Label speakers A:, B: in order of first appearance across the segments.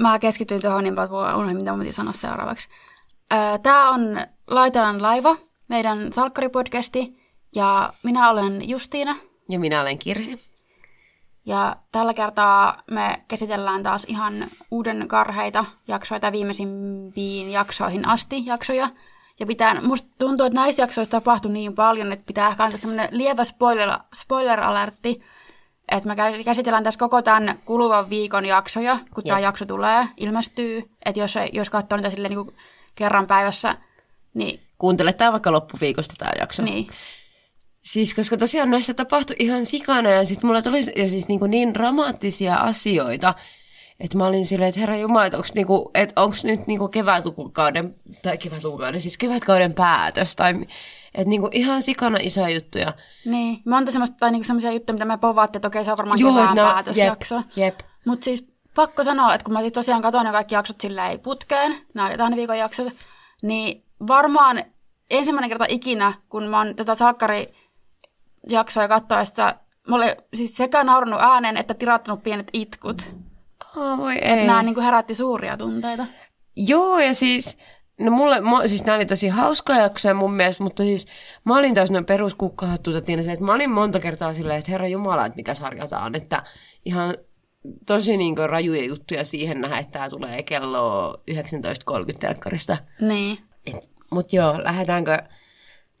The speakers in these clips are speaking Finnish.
A: mä keskityin tuohon niin paljon, unohdin, mitä mä piti sanoa seuraavaksi. Tämä on Laitelan laiva, meidän salkkaripodcasti, ja minä olen Justiina.
B: Ja minä olen Kirsi.
A: Ja tällä kertaa me käsitellään taas ihan uuden karheita jaksoja tai viimeisimpiin jaksoihin asti jaksoja. Ja pitää, musta tuntuu, että näissä jaksoissa tapahtui niin paljon, että pitää ehkä antaa semmoinen lievä spoiler, spoiler-alertti, että me käsitellään tässä koko tämän kuluvan viikon jaksoja, kun tämä jakso tulee, ilmestyy. Että jos, jos katsoo niitä silleen niin kerran päivässä, niin...
B: Kuuntele tämä vaikka loppuviikosta tämä jakso.
A: Niin.
B: Siis koska tosiaan näissä tapahtui ihan sikana ja sitten mulla tuli ja siis niin, kuin niin dramaattisia asioita, että mä olin silleen, että herra Jumala, että onko niinku, et onks nyt niinku kevätlukukauden, tai kevätlukukauden, siis kevätkauden päätös, tai että niinku ihan sikana isoja juttuja.
A: Niin, monta semmoista, tai niinku semmoisia juttuja, mitä me povaatte, että okei, se on varmaan Joo, kevään no, päätösjakso.
B: Jep, jep.
A: Mutta siis pakko sanoa, että kun mä siis tosiaan katsoin ne kaikki jaksot silleen putkeen, nämä tämän viikon jaksot, niin varmaan ensimmäinen kerta ikinä, kun mä oon tätä salkkari jaksoa katsoessa, mä olin siis sekä naurannut ääneen että tirattanut pienet itkut.
B: Oh, voi
A: ei. Että nämä niin kuin herätti suuria tunteita.
B: Joo, ja siis, no mulle, mä, siis nämä oli tosi hauskoja jaksoja mun mielestä, mutta siis mä olin taas noin peruskukkahattuuta se, että mä olin monta kertaa silleen, että herra Jumala, että mikä sarja tää on, että ihan tosi niin kuin rajuja juttuja siihen nähdä, että tämä tulee kello 19.30 telkkarista.
A: Niin.
B: Mutta joo, lähdetäänkö...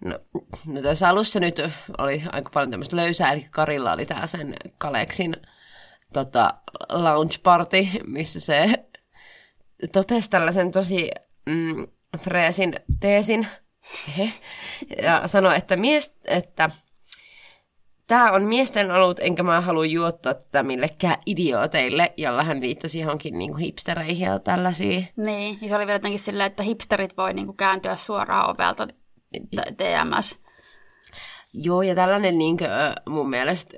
B: No, no tässä alussa nyt oli aika paljon tämmöistä löysää, eli Karilla oli tää sen Kaleksin tota, lounge party, missä se totesi tällaisen tosi mm, freesin teesin ja sanoi, että, mies, että tämä on miesten olut, enkä mä halua juottaa tätä millekään idiooteille, jolla hän viittasi johonkin niin kuin hipstereihin ja tällaisia.
A: Niin, ja se oli vielä jotenkin silleen, että hipsterit voi niin kuin kääntyä suoraan ovelta TMS.
B: Joo, ja tällainen niin kuin, mun mielestä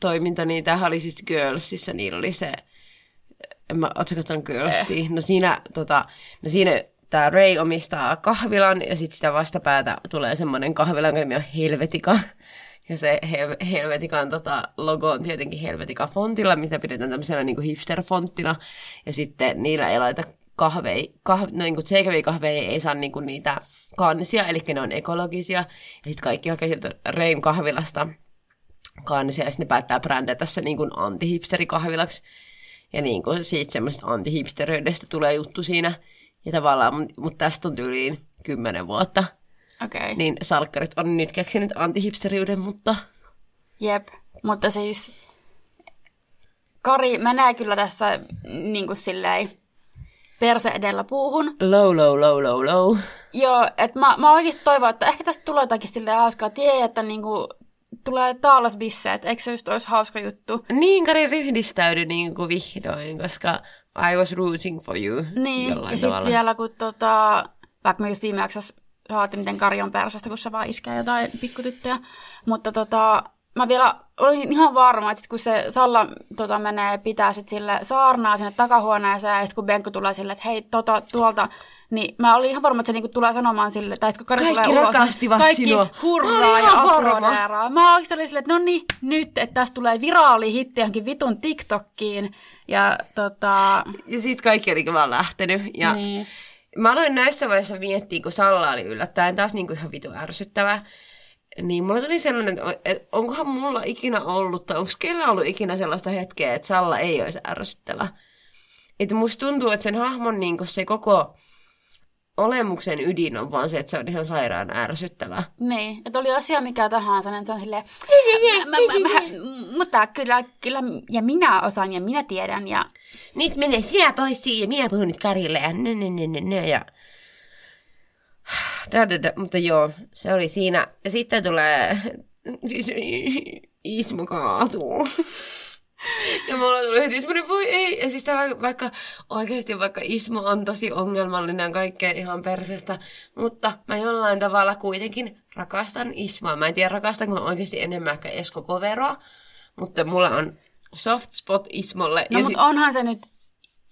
B: toiminta, niin tämähän oli siis Girlsissa, niillä oli se, en mä, ootko katsonut Girlsia? Eh. No siinä, tota, no siinä tämä Ray omistaa kahvilan ja sitten sitä vastapäätä tulee semmoinen kahvila, jonka nimi on Helvetika. Ja se hel- Helvetikan tota, logo on tietenkin Helvetika fontilla, mitä pidetään tämmöisenä niin hipster-fonttina. Ja sitten niillä ei laita kahvei, kah, no niin kuin kahveja ei saa niin kuin niitä kannisia, eli ne on ekologisia. Ja sitten kaikki hakee sieltä Rein kahvilasta kannisia, ja sitten ne päättää brändätä se niin kuin antihipsterikahvilaksi. Ja niin kuin siitä semmoista antihipsteröidestä tulee juttu siinä. Ja tavallaan, mutta tästä on tyyliin kymmenen vuotta.
A: Okay.
B: Niin salkkarit on nyt keksinyt antihipsteriyden, mutta...
A: Jep, mutta siis Kari menee kyllä tässä niin kuin silleen perse edellä puuhun.
B: Low, low, low, low, low.
A: Joo, että mä, mä oikeasti toivon, että ehkä tästä tulee jotakin silleen hauskaa. Tie, että niinku tulee taalas bisseet, eikö se just olisi hauska juttu?
B: Niin, Kari ryhdistäydy niin kuin vihdoin, koska I was rooting for you.
A: Niin, ja sitten vielä kun tota, vaikka me just viime jaksossa miten Kari on persästä, kun se vaan iskee jotain pikkutyttöjä. Mutta tota, mä vielä olin ihan varma, että kun se Salla tota, menee pitää sit sille saarnaa sinne takahuoneeseen, ja sitten kun Benku tulee sille, että hei, tota, tuolta, niin mä olin ihan varma, että se niinku tulee sanomaan sille, tai kun Kari
B: kaikki
A: tulee
B: rakastivat
A: ulos, kaikki
B: sinua.
A: hurraa ja aplodeeraa. Mä olin silleen, että no niin, nyt, että tästä tulee viraali hitti johonkin vitun TikTokkiin. Ja, tota...
B: ja sit kaikki oli vaan lähtenyt. Ja niin. Mä aloin näissä vaiheissa miettiä, kun Salla oli yllättäen taas niinku ihan vitu ärsyttävä. Niin mulla tuli sellainen, että onkohan mulla ikinä ollut, tai onko kellä ollut ikinä sellaista hetkeä, että Salla ei olisi ärsyttävä. Että musta tuntuu, että sen hahmon niin se koko olemuksen ydin on vaan se, että se on ihan sairaan ärsyttävä.
A: Niin, että oli asia mikä tahansa, niin se on silleen, mä, mä, mä, mutta kyllä, kyllä, ja minä osaan ja minä tiedän. Ja...
B: Nyt mene sinä pois siihen ja minä puhun nyt Karille ja nö, nö, nö, nö, ja... Da, da, da. Mutta joo, se oli siinä. Ja sitten tulee... Ismo kaatuu. heti semmoinen, voi ei. Ja siis tämä, vaikka oikeasti vaikka Ismo on tosi ongelmallinen ja kaikkea ihan persestä, mutta mä jollain tavalla kuitenkin rakastan Ismoa. Mä en tiedä, rakastanko mä oikeasti enemmän ehkä Esko Koveroa, mutta mulla on soft spot Ismolle.
A: No
B: ja
A: mutta onhan se nyt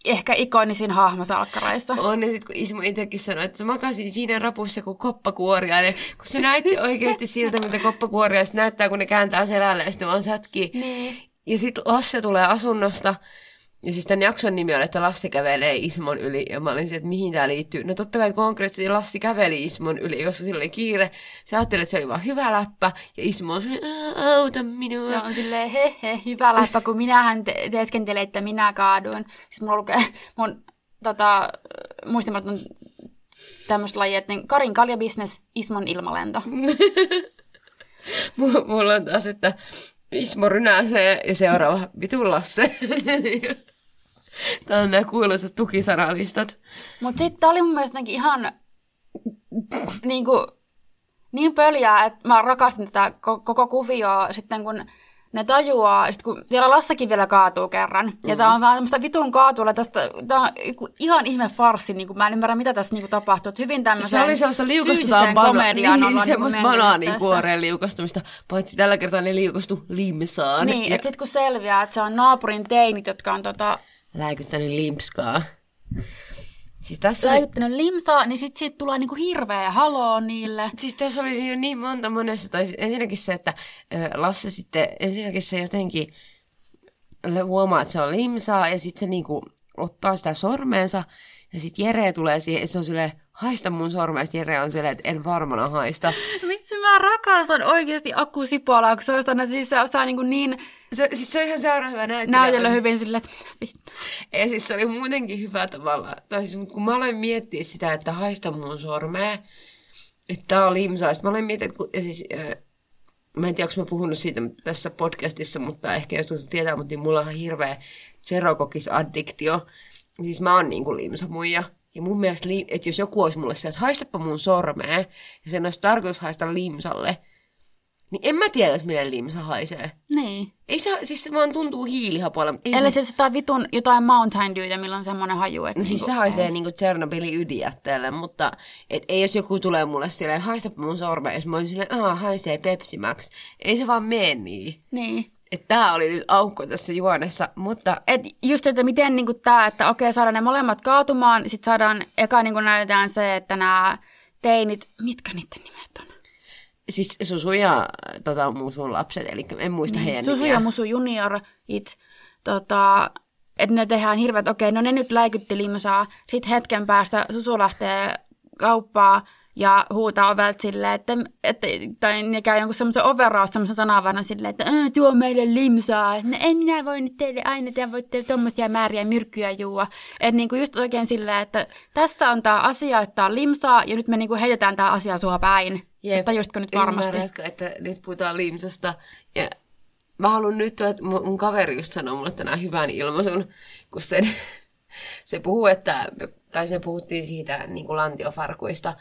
A: ehkä ikonisin hahmo salkkareissa.
B: On, ja sitten kun Ismo itsekin sanoi, että se makasi siinä rapussa kuin koppakuoriainen, kun se näytti oikeasti siltä, mitä koppakuoriaiset näyttää, kun ne kääntää selälle ja sitten vaan sätkii.
A: Niin.
B: Ja sitten Lasse tulee asunnosta, ja siis tämän jakson nimi oli, että Lassi kävelee Ismon yli, ja mä olin se, että mihin tämä liittyy. No totta kai konkreettisesti Lassi käveli Ismon yli, koska sillä oli kiire. Se ajatteli, että se oli vaan hyvä läppä, ja Ismo on silleen, "Ää, auta minua.
A: Ja on silleen, he he, hyvä läppä, kun minähän te- teeskentelin, että minä kaaduin. Siis mulla lukee mun tota, muistimat on tämmöistä lajia, että niin Karin kaljabisnes, Ismon ilmalento.
B: Mulla on taas, että Ismo rynäsee ja seuraava vitun Lasse. Tämä on nämä kuuluisat tukisanalistat.
A: Mutta sitten tää oli mun mielestä ihan niinku, niin pöljää, että mä rakastin tätä ko- koko kuvioa sitten kun ne tajuaa, sit kun siellä Lassakin vielä kaatuu kerran. Mm. Ja tää on vähän tämmöistä vitun kaatuilla tästä, tää on ihan ihme farssi, niin mä en ymmärrä mitä tässä niinku tapahtuu. Et Hyvin tämmöisen
B: Se oli sellaista liukastutaan
A: komediaan
B: niin, semmoista
A: niinku menty
B: banaanikuoreen liukastumista, paitsi tällä kertaa ne liukastu limsaan.
A: Niin,
B: ja
A: että sitten kun selviää, että se on naapurin teinit, jotka on tota,
B: läikyttänyt limpskaa. Siis tässä oli,
A: läikyttänyt limsaa, niin sitten siitä tulee niinku hirveä haloo niille.
B: siis tässä oli jo niin monta monessa. Tai ensinnäkin se, että Lasse sitten, ensinnäkin se jotenkin huomaa, että se on limsaa, ja sitten se niinku ottaa sitä sormeensa, ja sitten Jere tulee siihen, ja se on silleen, haista mun sormea, Jere on silleen, että en varmana haista.
A: Miksi mä rakastan oikeasti Akku Sipolaa, kun se on sitä, siis se osaa niinku niin
B: Se, siis se on ihan sairaan hyvä näyttelijä.
A: näytellä hyvin silleen, että vittu.
B: Ja siis se oli muutenkin hyvä tavalla. Tai siis, kun mä aloin miettiä sitä, että haista mun sormea, että tää on limsaa. Sitten mä aloin miettiä, että kun, ja siis, äh, mä en tiedä, onko mä puhunut siitä tässä podcastissa, mutta ehkä jos tietää, mutta niin mulla on hirveä serokokis-addiktio. Siis mä oon niin kuin limsamuija. Ja mun mielestä, että jos joku olisi mulle se, että haistapa mun sormea, ja sen olisi tarkoitus haista limsalle, niin en mä tiedä, miten limsa haisee.
A: Niin.
B: Ei se, siis se vaan tuntuu hiilihapoilla.
A: Eli
B: se
A: siis jotain vitun, jotain Mountain Dewtä, millä on semmoinen haju, että...
B: No siis se
A: niinku-
B: haisee niinku Tchernobylin ydinjätteelle, mutta et ei jos joku tulee mulle silleen, haista mun sorme, jos mä olisin silleen, aah, haisee Pepsi Max. Ei se vaan mene niin.
A: Niin.
B: Että tää oli nyt aukko tässä juonessa, mutta
A: Et just, että miten niinku tää, että okei, saadaan ne molemmat kaatumaan, sit saadaan, eka niinku näytetään se, että nämä teinit, mitkä niiden nimet on?
B: siis Susu ja tota, Musun lapset, eli en muista heidän
A: Niin, Susu
B: nimiä.
A: ja Musu Junior, it, tota, että ne tehdään hirveät, okei, no ne nyt läikytti limsaa, sitten hetken päästä Susu lähtee kauppaa ja huutaa ovelta silleen, että, että tai ne käy jonkun semmoisen overraus semmoisen sanavannan silleen, että "Ää, tuo meille limsaa. No en minä voi nyt teille aina, te voitte tuommoisia määriä myrkkyä juua. Että niinku just oikein silleen, että tässä on tämä asia, että on limsaa ja nyt me niinku heitetään tämä asia sua päin.
B: Jep.
A: Tajusitko nyt varmasti?
B: Ymmärrätkö, että nyt puhutaan limsasta. Ja mä haluan nyt, että mun, mun kaveri just sanoi mulle tänään hyvän ilmaisun, kun se, se puhuu, että, tai se puhuttiin siitä niin kuin lantiofarkuista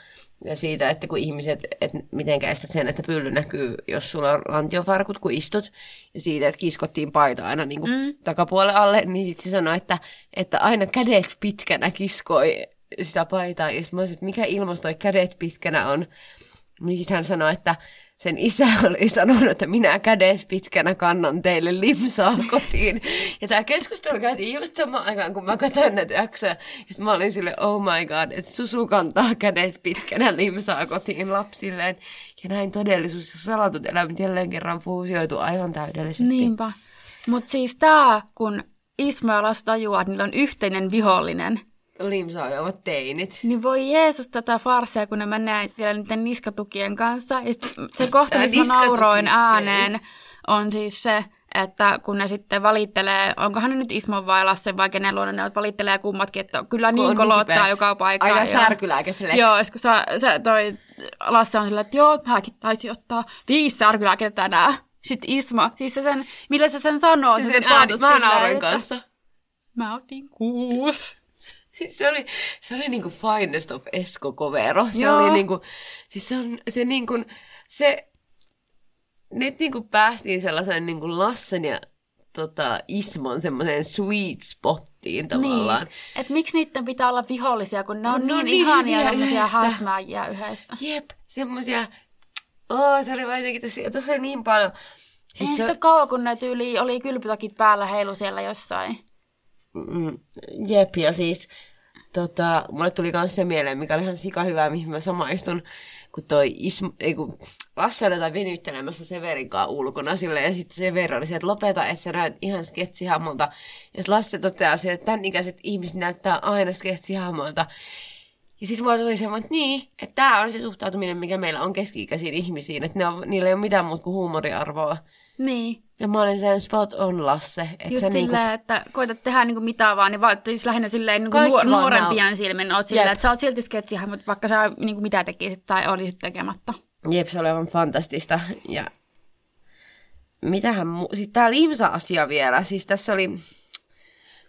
B: ja siitä, että kun ihmiset, että miten estät sen, että pylly näkyy, jos sulla on lantiofarkut, kun istut, ja siitä, että kiskottiin paita aina niin kuin mm. takapuolelle alle, niin sitten se sanoi, että, että aina kädet pitkänä kiskoi sitä paitaa, ja sitten mä olisin, että mikä ilmasto toi kädet pitkänä on, niin sitten hän sanoi, että sen isä oli sanonut, että minä kädet pitkänä kannan teille limsaa kotiin. Ja tämä keskustelu käytiin just samaan aikaan, kun mä katsoin näitä jaksoja. Ja mä olin sille, oh my god, että Susu kantaa kädet pitkänä limsaa kotiin lapsilleen. Ja näin todellisuus ja salatut elämät jälleen kerran fuusioitu aivan täydellisesti.
A: Niinpä. Mutta siis tämä, kun Las tajuaa, että niillä on yhteinen vihollinen,
B: Limsaa juovat teinit.
A: niin voi Jeesus tätä farsia, kun ne menee siellä niiden niskatukien kanssa. Ja se kohta, missä mä nauroin ääneen, on siis se, että kun ne sitten valittelee, onkohan ne nyt Ismon vai Lasse vai kenen luona ne valittelee kummatkin, että kyllä
B: Kun
A: niin kolottaa joka paikkaan.
B: Aina särkylääkeflex.
A: Joo, kun sä, se, toi Lasse on sillä, että joo, mäkin taisin ottaa viisi särkylääkettä tänään. Sitten Ismo, siis se sen, millä se sen sanoo,
B: Se
A: se,
B: sen
A: sen
B: ääni, mä nauroin kanssa.
A: Mä otin kuusi.
B: Siis se oli, se oli niinku finest of Esko Kovero. Se
A: Joo.
B: oli niinku, siis se on se niinku, se, nyt niinku päästiin sellaisen niinku Lassen ja tota, Ismon semmoiseen sweet spottiin tavallaan.
A: Niin. Et miksi niiden pitää olla vihollisia, kun ne on
B: ne
A: niin, niin
B: niin
A: ihania tämmöisiä
B: yhdessä.
A: hasmaajia yhdessä.
B: Jep, semmosia, oh, se oli jotenkin tosi, tosi niin paljon.
A: Siis Ei
B: se,
A: sitä kauan, kun ne tyyli oli kylpytakit päällä heilu siellä jossain.
B: Mm, jep, ja siis tota, mulle tuli myös se mieleen, mikä oli ihan sika hyvä, mihin mä samaistun, kun toi Ism, ei kun Lasse oli venyttelemässä Severin kanssa ulkona sille, ja sitten Severi oli se, että lopeta, että sä näet ihan sketsihahmolta. Ja Lasse toteaa se, että tämän ikäiset ihmiset näyttää aina sketsihahmolta. Ja sitten mulla tuli semmoinen, että niin, että tämä on se suhtautuminen, mikä meillä on keski-ikäisiin ihmisiin, että ne on, niillä ei ole mitään muuta kuin huumoriarvoa.
A: Niin.
B: Ja mä olin sen spot on Lasse. Että
A: Just silleen,
B: niinku,
A: että koetat tehdä niinku mitä vaan, niin vaan siis lähinnä silleen niinku nuor- nuorempien silmin. Oot silleen, että sä oot silti sketsiä, mutta vaikka sä niinku mitä tekisit tai olisit tekemättä.
B: Jep, se oli aivan fantastista. Ja mitähän mu... Sitten tää limsa-asia vielä. Siis tässä oli...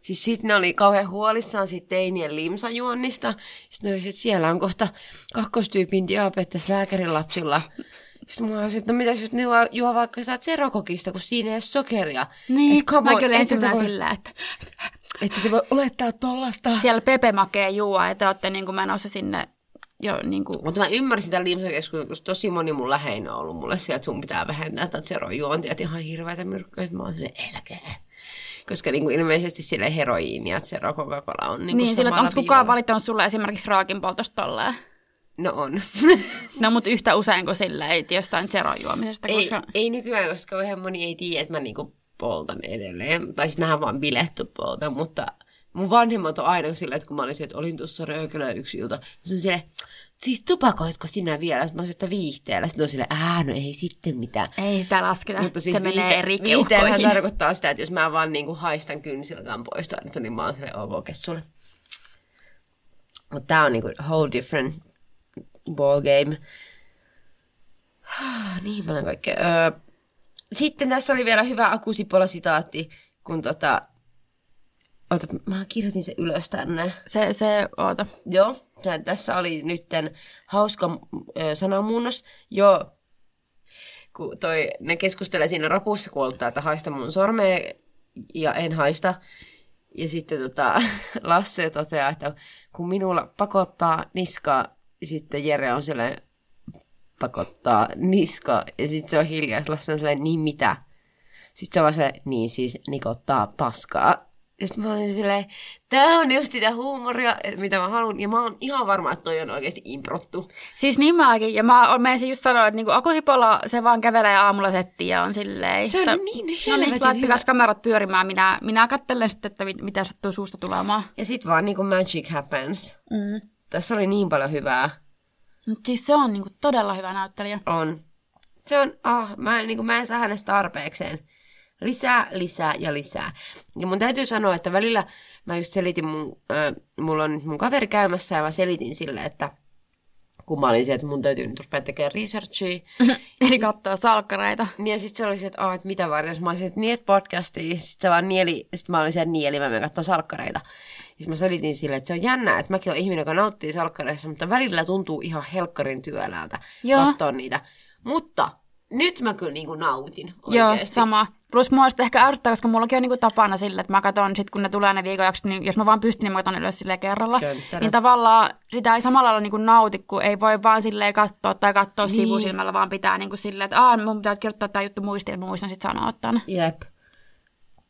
B: Siis sitten ne oli kauhean huolissaan siitä teinien limsajuonnista. Sitten ne oli, että siellä on kohta kakkostyypin diabetes lääkärin lapsilla. Sitten mä olisin, että no mitäs jos ne juo, juo vaikka sitä zerokokista, kun siinä ei ole sokeria.
A: Niin,
B: Et
A: mä
B: on,
A: kyllä ensimmäinen
B: voi-
A: silleen, että
B: Että te voi olettaa tollasta.
A: siellä Pepe makee juua ja te ootte niinku menossa sinne jo niinku...
B: Mutta mä ymmärsin tämän limsakeskustelun, koska tosi moni mun läheinen on ollut mulle se, että sun pitää vähentää tätä serojuontia, että ihan hirveätä myrkkyä, että mä oon silleen, älkää. Koska niin kuin ilmeisesti sille heroiini ja zero Coca-Cola on niin,
A: Niin, sillä, että onko kukaan valittanut sulle esimerkiksi raakin poltosta tolleen?
B: No on.
A: No, mutta yhtä usein kuin silleen, että jostain zerojuomisesta,
B: ei,
A: koska...
B: ei nykyään, koska ihan moni ei tiedä, että mä niinku poltan edelleen. Tai siis mähän vaan biletty poltan, mutta mun vanhemmat on aina silleen, että kun mä olin että olin tuossa röökölä yksi ilta, mä sanoin silleen, siis tupakoitko sinä vielä? Sitten mä olisin, että viihteellä. Sitten on silleen, ää, no ei sitten mitään.
A: Ei sitä lasketa,
B: Mutta siis
A: se menee
B: viihte-
A: eri
B: viihteellähän tarkoittaa sitä, että jos mä vaan niinku haistan kynsiltään pois toinesta, niin mä oon silleen, ok, sulle. Mutta tää on niinku whole different ball game. niin paljon kaikkea. Öö, sitten tässä oli vielä hyvä akusipola-sitaatti, kun tota... Ota, mä kirjoitin sen ylös tänne.
A: Se, se, oota.
B: Joo, se, tässä oli nytten hauska ö, sanamuunnos. Joo, kun toi, ne keskustelee siinä rapussa kuolta, että haista mun sormea ja en haista. Ja sitten tota, Lasse toteaa, että kun minulla pakottaa niskaa, sitten Jere on silleen, pakottaa niska. Ja sitten se on hiljaa, ja Lasse on silleen, niin mitä? Sitten se on vaan se, niin siis nikottaa paskaa. Ja sitten mä olin silleen, tää on just sitä huumoria, mitä mä haluan. Ja mä oon ihan varma, että toi on oikeasti improttu.
A: Siis niin mäkin, ja mä menisin just sanoa, että niinku akusipolla se vaan kävelee aamulla settiin ja on silleen.
B: Se
A: että-
B: niin
A: No niin,
B: helvetin
A: laittakaa
B: hyvä.
A: kamerat pyörimään, minä, minä katselen sitten, että mit- mitä sattuu suusta tulemaan.
B: Ja sitten vaan niinku magic happens.
A: Mm.
B: Tässä oli niin paljon hyvää.
A: Mutta siis se on niinku todella hyvä näyttelijä.
B: On. Se on, ah, mä, en, niin mä en saa hänestä tarpeekseen. Lisää, lisää ja lisää. Ja mun täytyy sanoa, että välillä mä just selitin mun, äh, mulla on nyt mun kaveri käymässä ja mä selitin sille, että kun mä olin se, että mun täytyy nyt rupea tekemään researchia.
A: Eli katsoo salkkareita.
B: Niin ja sitten se oli se, että, ah, että mitä varten, Sitten mä olisin, että niin, että podcastia. Sitten se vaan nieli, sitten mä olin se, että nieli, mä menen katsomaan salkkareita. Sitten mä selitin sille, että se on jännä, että mäkin olen ihminen, joka nauttii salkkareissa, mutta välillä tuntuu ihan helkkarin työläältä
A: Joo.
B: katsoa niitä. Mutta nyt mä kyllä niinku nautin
A: Joo,
B: oikeasti.
A: sama. Plus mua sitten ehkä ärsyttää, koska mullakin on niinku tapana sille, että mä katson sit kun ne tulee ne viikonjaksot, niin jos mä vaan pystyn, niin mä katson ylös silleen kerralla.
B: Könttärä.
A: Niin tavallaan sitä ei samalla lailla niinku nauti, kun ei voi vaan silleen katsoa tai katsoa
B: Niin.
A: sivusilmällä, vaan pitää niinku silleen, että aah, mun pitää kirjoittaa tämä juttu muistiin, että mä muistan sit sanoa tänne.
B: Jep.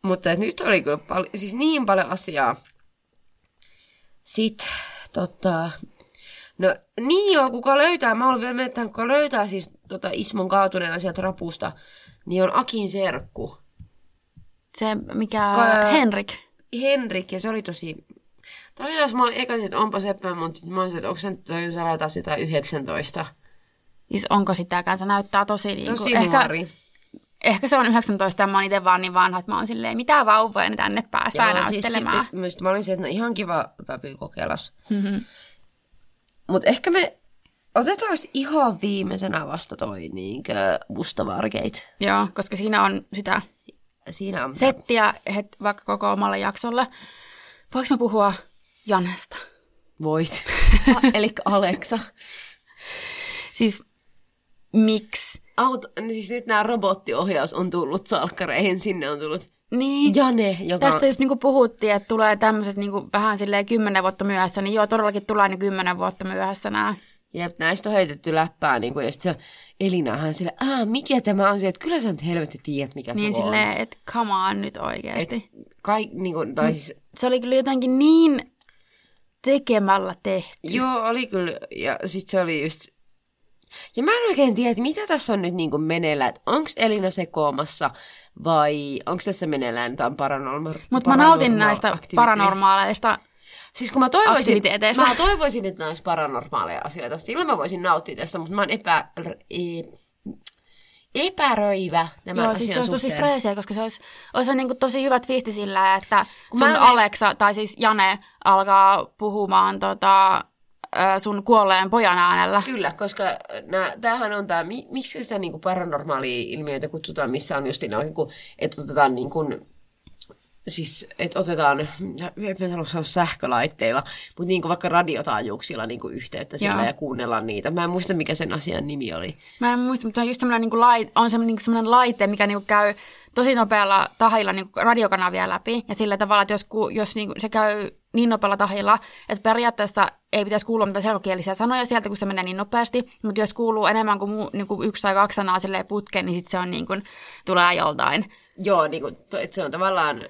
B: Mutta nyt oli kyllä pal- siis niin paljon asiaa. Sitten, tota... No niin joo, kuka löytää, mä olen vielä miettinyt, kuka löytää siis tota Ismon kaatuneena sieltä rapusta, niin on Akin serkku.
A: Se, mikä
B: Ka-
A: Henrik.
B: Henrik, ja se oli tosi... Tämä oli taas, mä olin eka, että onpa seppä, mutta sitten mä olisin, että onko se nyt toi taas jotain 19.
A: Siis onko sitäkään, se näyttää tosi, niinku,
B: Tosi
A: ehkä,
B: nuori.
A: Ehkä se on 19 ja mä oon itse vaan niin vanha, että mä oon silleen, mitä vauvoja ne tänne päästään
B: Joo,
A: näyttelemään.
B: Siis, myös mä olin se, että no ihan kiva vävy kokeilas.
A: Mm-hmm.
B: Mutta ehkä me otetaan ihan viimeisenä vasta toi niinkö Musta Wargate.
A: Joo, koska siinä on sitä
B: Siinä on...
A: settiä het, vaikka koko omalle jaksolle. Voinko mä puhua Janesta?
B: Voit. Eli Alexa.
A: Siis miksi?
B: Auto, siis nyt nämä robottiohjaus on tullut salkkareihin, sinne on tullut
A: Niin.
B: Jane, joka
A: Tästä just niinku puhuttiin, että tulee tämmöiset niinku vähän silleen kymmenen vuotta myöhässä, niin joo, todellakin tulee niin kymmenen vuotta myöhässä nämä.
B: Jep, näistä on heitetty läppää, niin kuin, ja sitten se Elinahan sille, aah, mikä tämä on se, että kyllä sä nyt helvetti tiedät, mikä
A: Niin
B: tuo on.
A: silleen, että come on nyt oikeasti.
B: Et, kaik, niin kuin, tai siis,
A: Se oli kyllä jotenkin niin tekemällä tehty.
B: joo, oli kyllä, ja sitten se oli just, ja mä en oikein tiedä, että mitä tässä on nyt niin kuin meneillään, että onko Elina sekoamassa, vai onko tässä meneillään jotain paranormal
A: Mutta mä nautin näistä
B: activity?
A: paranormaaleista.
B: Siis kun mä toivoisin, mä toivoisin, että nämä olisi paranormaaleja asioita. Silloin mä voisin nauttia tästä, mutta mä oon epä, e, epäröivä tämän
A: Joo, siis se olisi tosi freesiä, koska se olisi, olisi niin kuin tosi hyvä twisti sillä, että
B: Kun
A: sun
B: mä
A: Alexa, tai siis Jane, alkaa puhumaan tota, sun kuolleen pojan äänellä.
B: Kyllä, koska nää, tämähän on tämä, miksi sitä niinku paranormaalia ilmiöitä kutsutaan, missä on just niinku, että otetaan niinku, siis, että otetaan, en halua sanoa sähkölaitteilla, mutta niinku vaikka radiotaajuuksilla niinku yhteyttä sillä
A: Joo.
B: ja kuunnellaan niitä. Mä en muista, mikä sen asian nimi oli.
A: Mä en muista, mutta on just semmoinen, niin lait, on semmoinen, niin semmoinen laite, mikä niin käy tosi nopealla tahilla niin radiokanavia läpi. Ja sillä tavalla, että jos, jos niin se käy niin nopealla tahilla, että periaatteessa ei pitäisi kuulua mitään selkokielisiä sanoja sieltä, kun se menee niin nopeasti. Mutta jos kuuluu enemmän kuin, muu, niin kuin yksi tai kaksi sanaa silleen putkeen, niin sitten se on niin kuin, tulee joltain.
B: Joo, to, et se on tavallaan...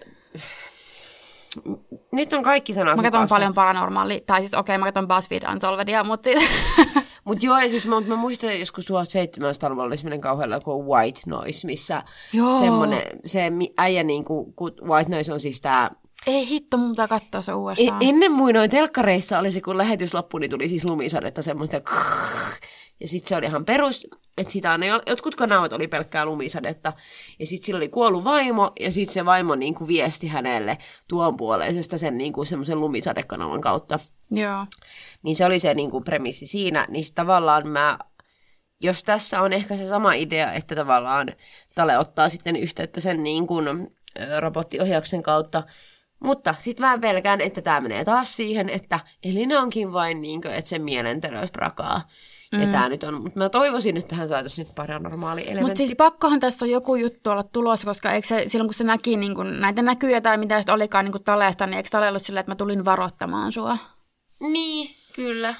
B: Nyt on kaikki sanat
A: Mä katson paljon paranormaali, tai siis okei, okay, mä katson BuzzFeed Unsolvedia, mutta siis...
B: Mutta joo, siis mä, mä muistan joskus 1700-luvulla oli semmoinen kauhealla joku white noise, missä
A: Joo.
B: semmoinen, se äijä niinku, kun white noise on siis tää,
A: ei hitto, mun pitää katsoa se
B: e-
A: uudestaan.
B: ennen muinoin telkkareissa oli se, kun lähetys loppui, niin tuli siis lumisadetta semmoista, ja sitten se oli ihan perus, että sitä aina, jo- jotkut kanavat oli pelkkää lumisadetta, ja sitten sillä oli kuollut vaimo, ja sitten se vaimo niinku viesti hänelle tuon puoleisesta sen niinku semmoisen lumisadekanavan kautta.
A: Joo.
B: Niin se oli se niin kuin premissi siinä, niin tavallaan mä, jos tässä on ehkä se sama idea, että tavallaan Tale ottaa sitten yhteyttä sen niin kuin, robottiohjauksen kautta, mutta sitten mä pelkään, että tämä menee taas siihen, että Elina onkin vain niin kuin, että se mielenterveys prakaa. Mm. Ja tämä nyt on, mutta mä toivoisin, että tähän saataisiin nyt paranormaali elementti.
A: Mutta siis pakkohan tässä on joku juttu olla tulossa, koska eikö se, silloin kun se näki niin kun, näitä näkyjä tai mitä sitten olikaan niin Taleesta, niin eikö Tale ollut silleen, että mä tulin varoittamaan sua?
B: Niin, kyllä.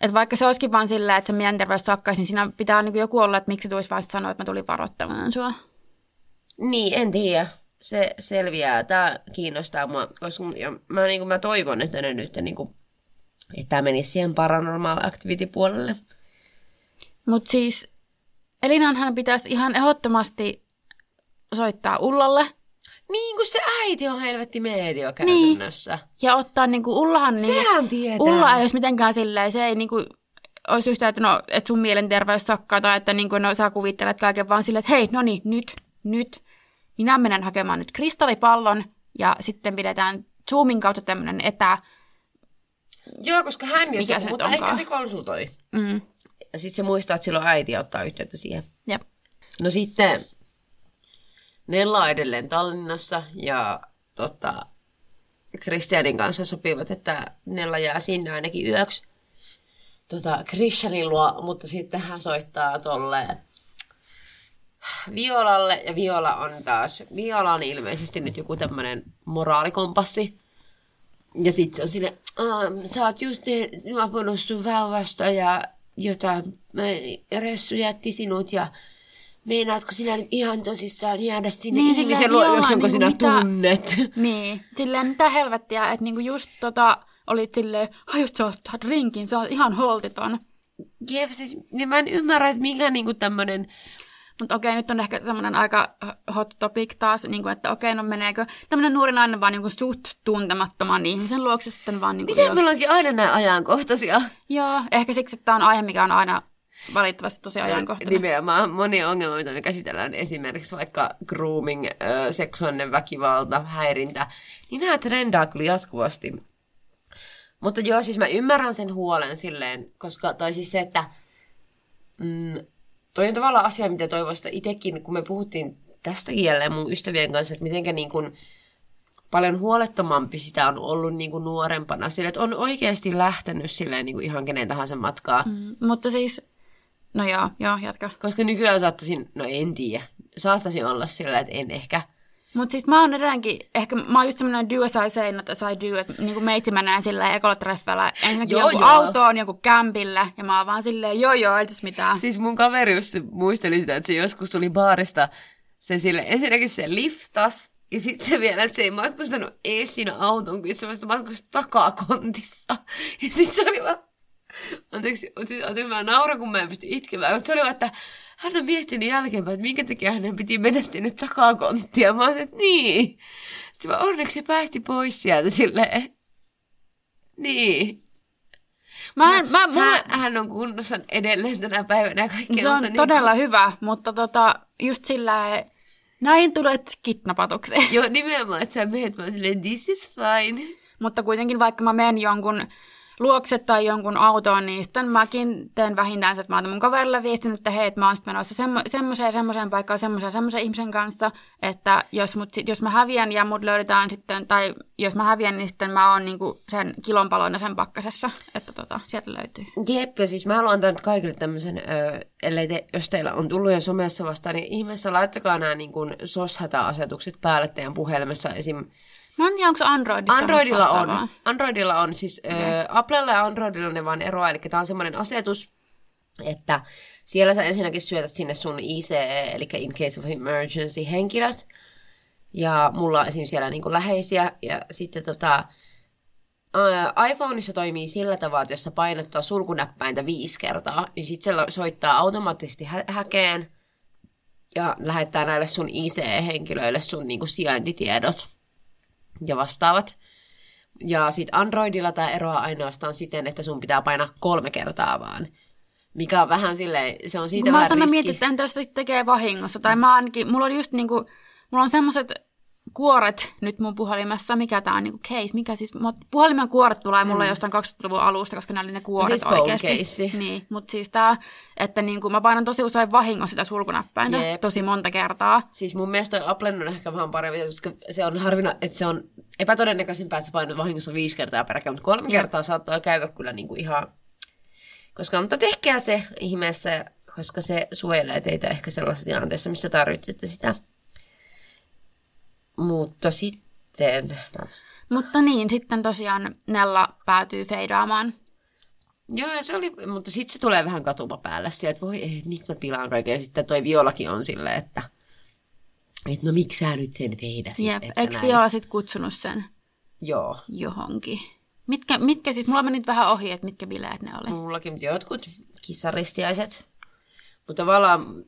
A: Et vaikka se olisikin vaan silleen, että se mielenterveys sakkaisi, niin siinä pitää niin joku olla, että miksi tulisi vaan sanoa, että mä tulin varoittamaan sua.
B: Niin, en tiedä. Se selviää. Tämä kiinnostaa mua, koska ja mä, niin kuin, mä toivon, että ne nyt niin kuin, että tämä menisi siihen paranormal activity puolelle.
A: Mutta siis Elinanhan pitäisi ihan ehdottomasti soittaa Ullalle
B: Niin kuin se äiti on helvetti medio käytännössä.
A: ja ottaa niinku Ullahan... Niin,
B: Sehän tietää.
A: Ulla ei olisi mitenkään silleen, se ei niinku olisi yhtään, että no, että sun mielenterveys sakkaa tai että niinku, no, sä kuvittelet kaiken vaan silleen, että hei, no niin, nyt, nyt. Minä menen hakemaan nyt kristallipallon ja sitten pidetään Zoomin kautta tämmöinen etä...
B: Joo, koska hän joku,
A: se
B: mutta ehkä
A: onkaan?
B: se konsultoi.
A: Mm,
B: Ja sitten se muistaa, että silloin äiti ottaa yhteyttä siihen.
A: jep.
B: No sitten Nella on edelleen Tallinnassa ja tota, Kristianin kanssa sopivat, että Nella jää sinne ainakin yöksi tota, Christianin luo, mutta sitten hän soittaa tolle Violalle ja Viola on taas, Viola on ilmeisesti nyt joku tämmöinen moraalikompassi. Ja sit se on sille, sä oot just juopunut sun vauvasta ja jotain, mä- Ressu jätti sinut ja meinaatko sinä nyt ihan tosissaan jäädä sinne
A: Niin,
B: ihmisen luo, jos jonka
A: niinku
B: sinä
A: mitä-
B: tunnet?
A: Niin, silleen mitä helvettiä, että niinku just tota olit silleen, aiot sä ottaa drinkin, se on ihan holtiton.
B: Jep, siis, niin mä en ymmärrä, että mikä niinku tämmönen,
A: Mutta okei, nyt on ehkä semmoinen aika hot topic taas, niin kuin, että okei, no meneekö tämmöinen nuori nainen vaan niin kuin suht tuntemattoman ihmisen luokse sitten vaan niin kuin
B: miten meillä onkin aina näin ajankohtaisia?
A: Joo, ehkä siksi, että tämä on aihe, mikä on aina valitettavasti tosi ajankohtainen.
B: Nimenomaan monia ongelmia, mitä me käsitellään, esimerkiksi vaikka grooming, seksuaalinen väkivalta, häirintä, niin nämä trendaa kyllä jatkuvasti. Mutta joo, siis mä ymmärrän sen huolen silleen, koska, tai siis se, että mm, toi on tavallaan asia, mitä toivoista itsekin, kun me puhuttiin tästäkin jälleen mun ystävien kanssa, että mitenkä niin kuin paljon huolettomampi sitä on ollut niin kuin nuorempana, sille, että on oikeasti lähtenyt silleen niin kuin ihan kenen tahansa matkaa. Mm.
A: Mm, mutta siis, no joo, joo, jatka.
B: Koska nykyään saattaisin, no en tiedä, saattaisin olla sillä, että en ehkä
A: Mutta siis mä oon edelleenkin, ehkä mä oon just semmoinen do as I say, not as I do, että niinku meitsi mä näen silleen ekolla treffeillä ensinnäkin
B: Joo,
A: joku
B: joo.
A: autoon, joku kämpille, ja mä oon vaan silleen, joo joo, ei tässä mitään.
B: Siis mun kaveri just muisteli sitä, että se joskus tuli baarista, se sille, ensinnäkin se liftas, ja sitten se vielä, että se ei matkustanut ees siinä auton vaan se matkustui takakontissa. Ja sitten se oli vaan, anteeksi, siis, anteeksi mä nauran, kun mä en pysty itkemään, mutta se oli vaan, että hän on miettinyt jälkeenpäin, että minkä takia hänen piti mennä sinne takakonttiin. Ja mä olisin, että niin. Sitten mä onneksi päästi pois sieltä silleen. Niin.
A: Mä, en, mä, mulla,
B: Hän, hän on kunnossa edelleen tänä päivänä ja kaikkea.
A: se on
B: mutta
A: todella hyvä, mutta tota, just sillä näin tulet kidnappatuksi.
B: Joo, nimenomaan, että sä meet vaan silleen, this is fine.
A: Mutta kuitenkin vaikka mä menen jonkun luokse tai jonkun autoon, niin sitten mäkin teen vähintään se, että mä oon mun kaverille viestin, että hei, että mä oon sitten menossa semmo- semmoiseen semmoiseen paikkaan semmoiseen semmoisen ihmisen kanssa, että jos, mut, jos mä häviän ja mut löydetään sitten, tai jos mä häviän, niin sitten mä oon niinku sen kilonpaloina sen pakkasessa, että tota, sieltä löytyy.
B: Jep, ja siis mä haluan antaa nyt kaikille tämmöisen, ö, ellei te, jos teillä on tullut jo somessa vastaan, niin ihmeessä laittakaa nämä niin SOS-hätäasetukset päälle teidän puhelimessa. Esim.
A: Mä en tiedä, onko Androidista
B: Androidilla on. Androidilla on siis, ö, Applella ja Androidilla ne vaan eroaa, eli tämä on semmoinen asetus, että siellä sä ensinnäkin syötät sinne sun ICE, eli in case of emergency henkilöt, ja mulla on esim. siellä niinku läheisiä, ja sitten tota, iPhoneissa toimii sillä tavalla, että jos sä painat tuo sulkunäppäintä viisi kertaa, niin sitten se soittaa automaattisesti hä- häkeen, ja lähettää näille sun ICE-henkilöille sun niinku sijaintitiedot ja vastaavat. Ja sitten Androidilla tämä eroaa ainoastaan siten, että sun pitää painaa kolme kertaa vaan. Mikä on vähän silleen, se on siitä
A: Kun mä
B: vähän riski.
A: mietin, että entä jos sit tekee vahingossa, tai mä ainakin, mulla oli just niinku, mulla on semmoiset kuoret nyt mun puhelimessa, mikä tää on niinku case, mikä siis, puhelimen kuoret tulee mulle mm. jostain 20-luvun alusta, koska ne oli ne kuoret
B: Siis
A: oikeasti.
B: case.
A: Niin, mutta siis tää, että niinku mä painan tosi usein vahingossa sitä sulkunäppäintä,
B: Jep.
A: tosi monta kertaa.
B: Siis mun mielestä toi Applen on ehkä vähän parempi, koska se on harvina, että se on epätodennäköisempää, että sä painat vahingossa viisi kertaa peräkkäin, mutta kolme
A: Jep.
B: kertaa saattaa käydä kyllä niinku ihan... Koska, mutta tehkää se ihmeessä, koska se suojelee teitä ehkä sellaisessa tilanteessa, missä tarvitsette sitä. Mutta sitten...
A: Mutta niin, sitten tosiaan Nella päätyy feidaamaan.
B: Joo, ja se oli, mutta sitten se tulee vähän katuma päällä, sieltä, että voi ei, miksi mä pilaan kaiken. Ja sitten toi Violakin on silleen, että, että no miksi sä nyt sen veidäsit?
A: Jep,
B: että
A: eikö
B: näin.
A: Viola sit kutsunut sen
B: Joo,
A: johonkin? Mitkä, mitkä siis, mulla meni nyt vähän ohi, että mitkä bileet ne oli.
B: mullakin jotkut kissaristiaiset. Mutta tavallaan,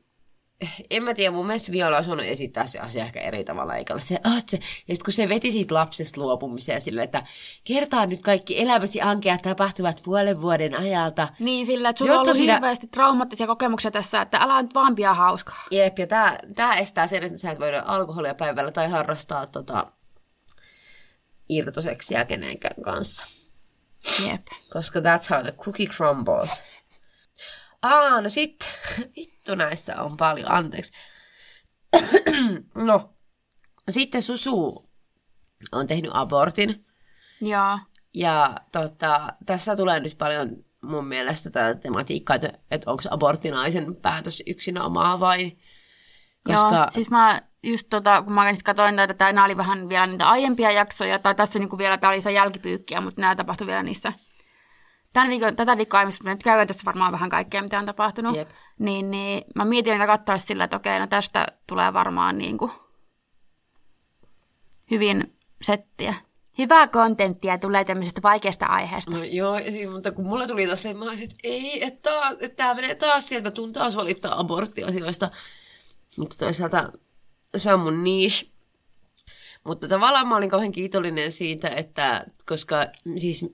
B: en mä tiedä, mun mielestä Viola olisi voinut esittää se asia ehkä eri tavalla, eikä olla se, oh, se. Ja sitten kun se veti siitä lapsesta luopumiseen silleen, että kertaa nyt kaikki elämäsi ankeat tapahtuvat puolen vuoden ajalta.
A: Niin, sillä, että sulla on ollut
B: sinä-
A: hirveästi traumaattisia kokemuksia tässä, että älä nyt vaan pian hauskaa.
B: Jep, ja tää, tää estää sen, että sä et voi alkoholia päivällä tai harrastaa tota, irtoseksiä kenenkään kanssa.
A: Jep.
B: Koska that's how the cookie crumbles. Aa, no sit, vittu näissä on paljon, anteeksi. no, sitten Susu on tehnyt abortin.
A: Joo.
B: Ja tota, tässä tulee nyt paljon mun mielestä tätä tematiikkaa, että, että onko abortti naisen päätös yksinomaan vai...
A: Koska... Joo, siis mä just tota, kun mä nyt katsoin näitä, tai nämä oli vähän vielä niitä aiempia jaksoja, tai tässä niinku vielä, tämä oli se jälkipyykkiä, mutta nämä tapahtui vielä niissä. Tämän viikon, tätä viikkoa, missä nyt käydään tässä varmaan vähän kaikkea, mitä on tapahtunut.
B: Jep.
A: Niin, niin mä mietin, että katsoisi sillä, että okei, no tästä tulee varmaan niinku hyvin settiä. Hyvää kontenttia tulee tämmöisestä vaikeasta aiheesta.
B: No joo, siis, mutta kun mulla tuli taas se, mä olisin, että ei, että, taas, että tämä menee taas siihen, että mä tuun taas valittaa aborttiasioista. Mutta toisaalta se on mun niche. Mutta tavallaan mä olin kauhean kiitollinen siitä, että koska siis...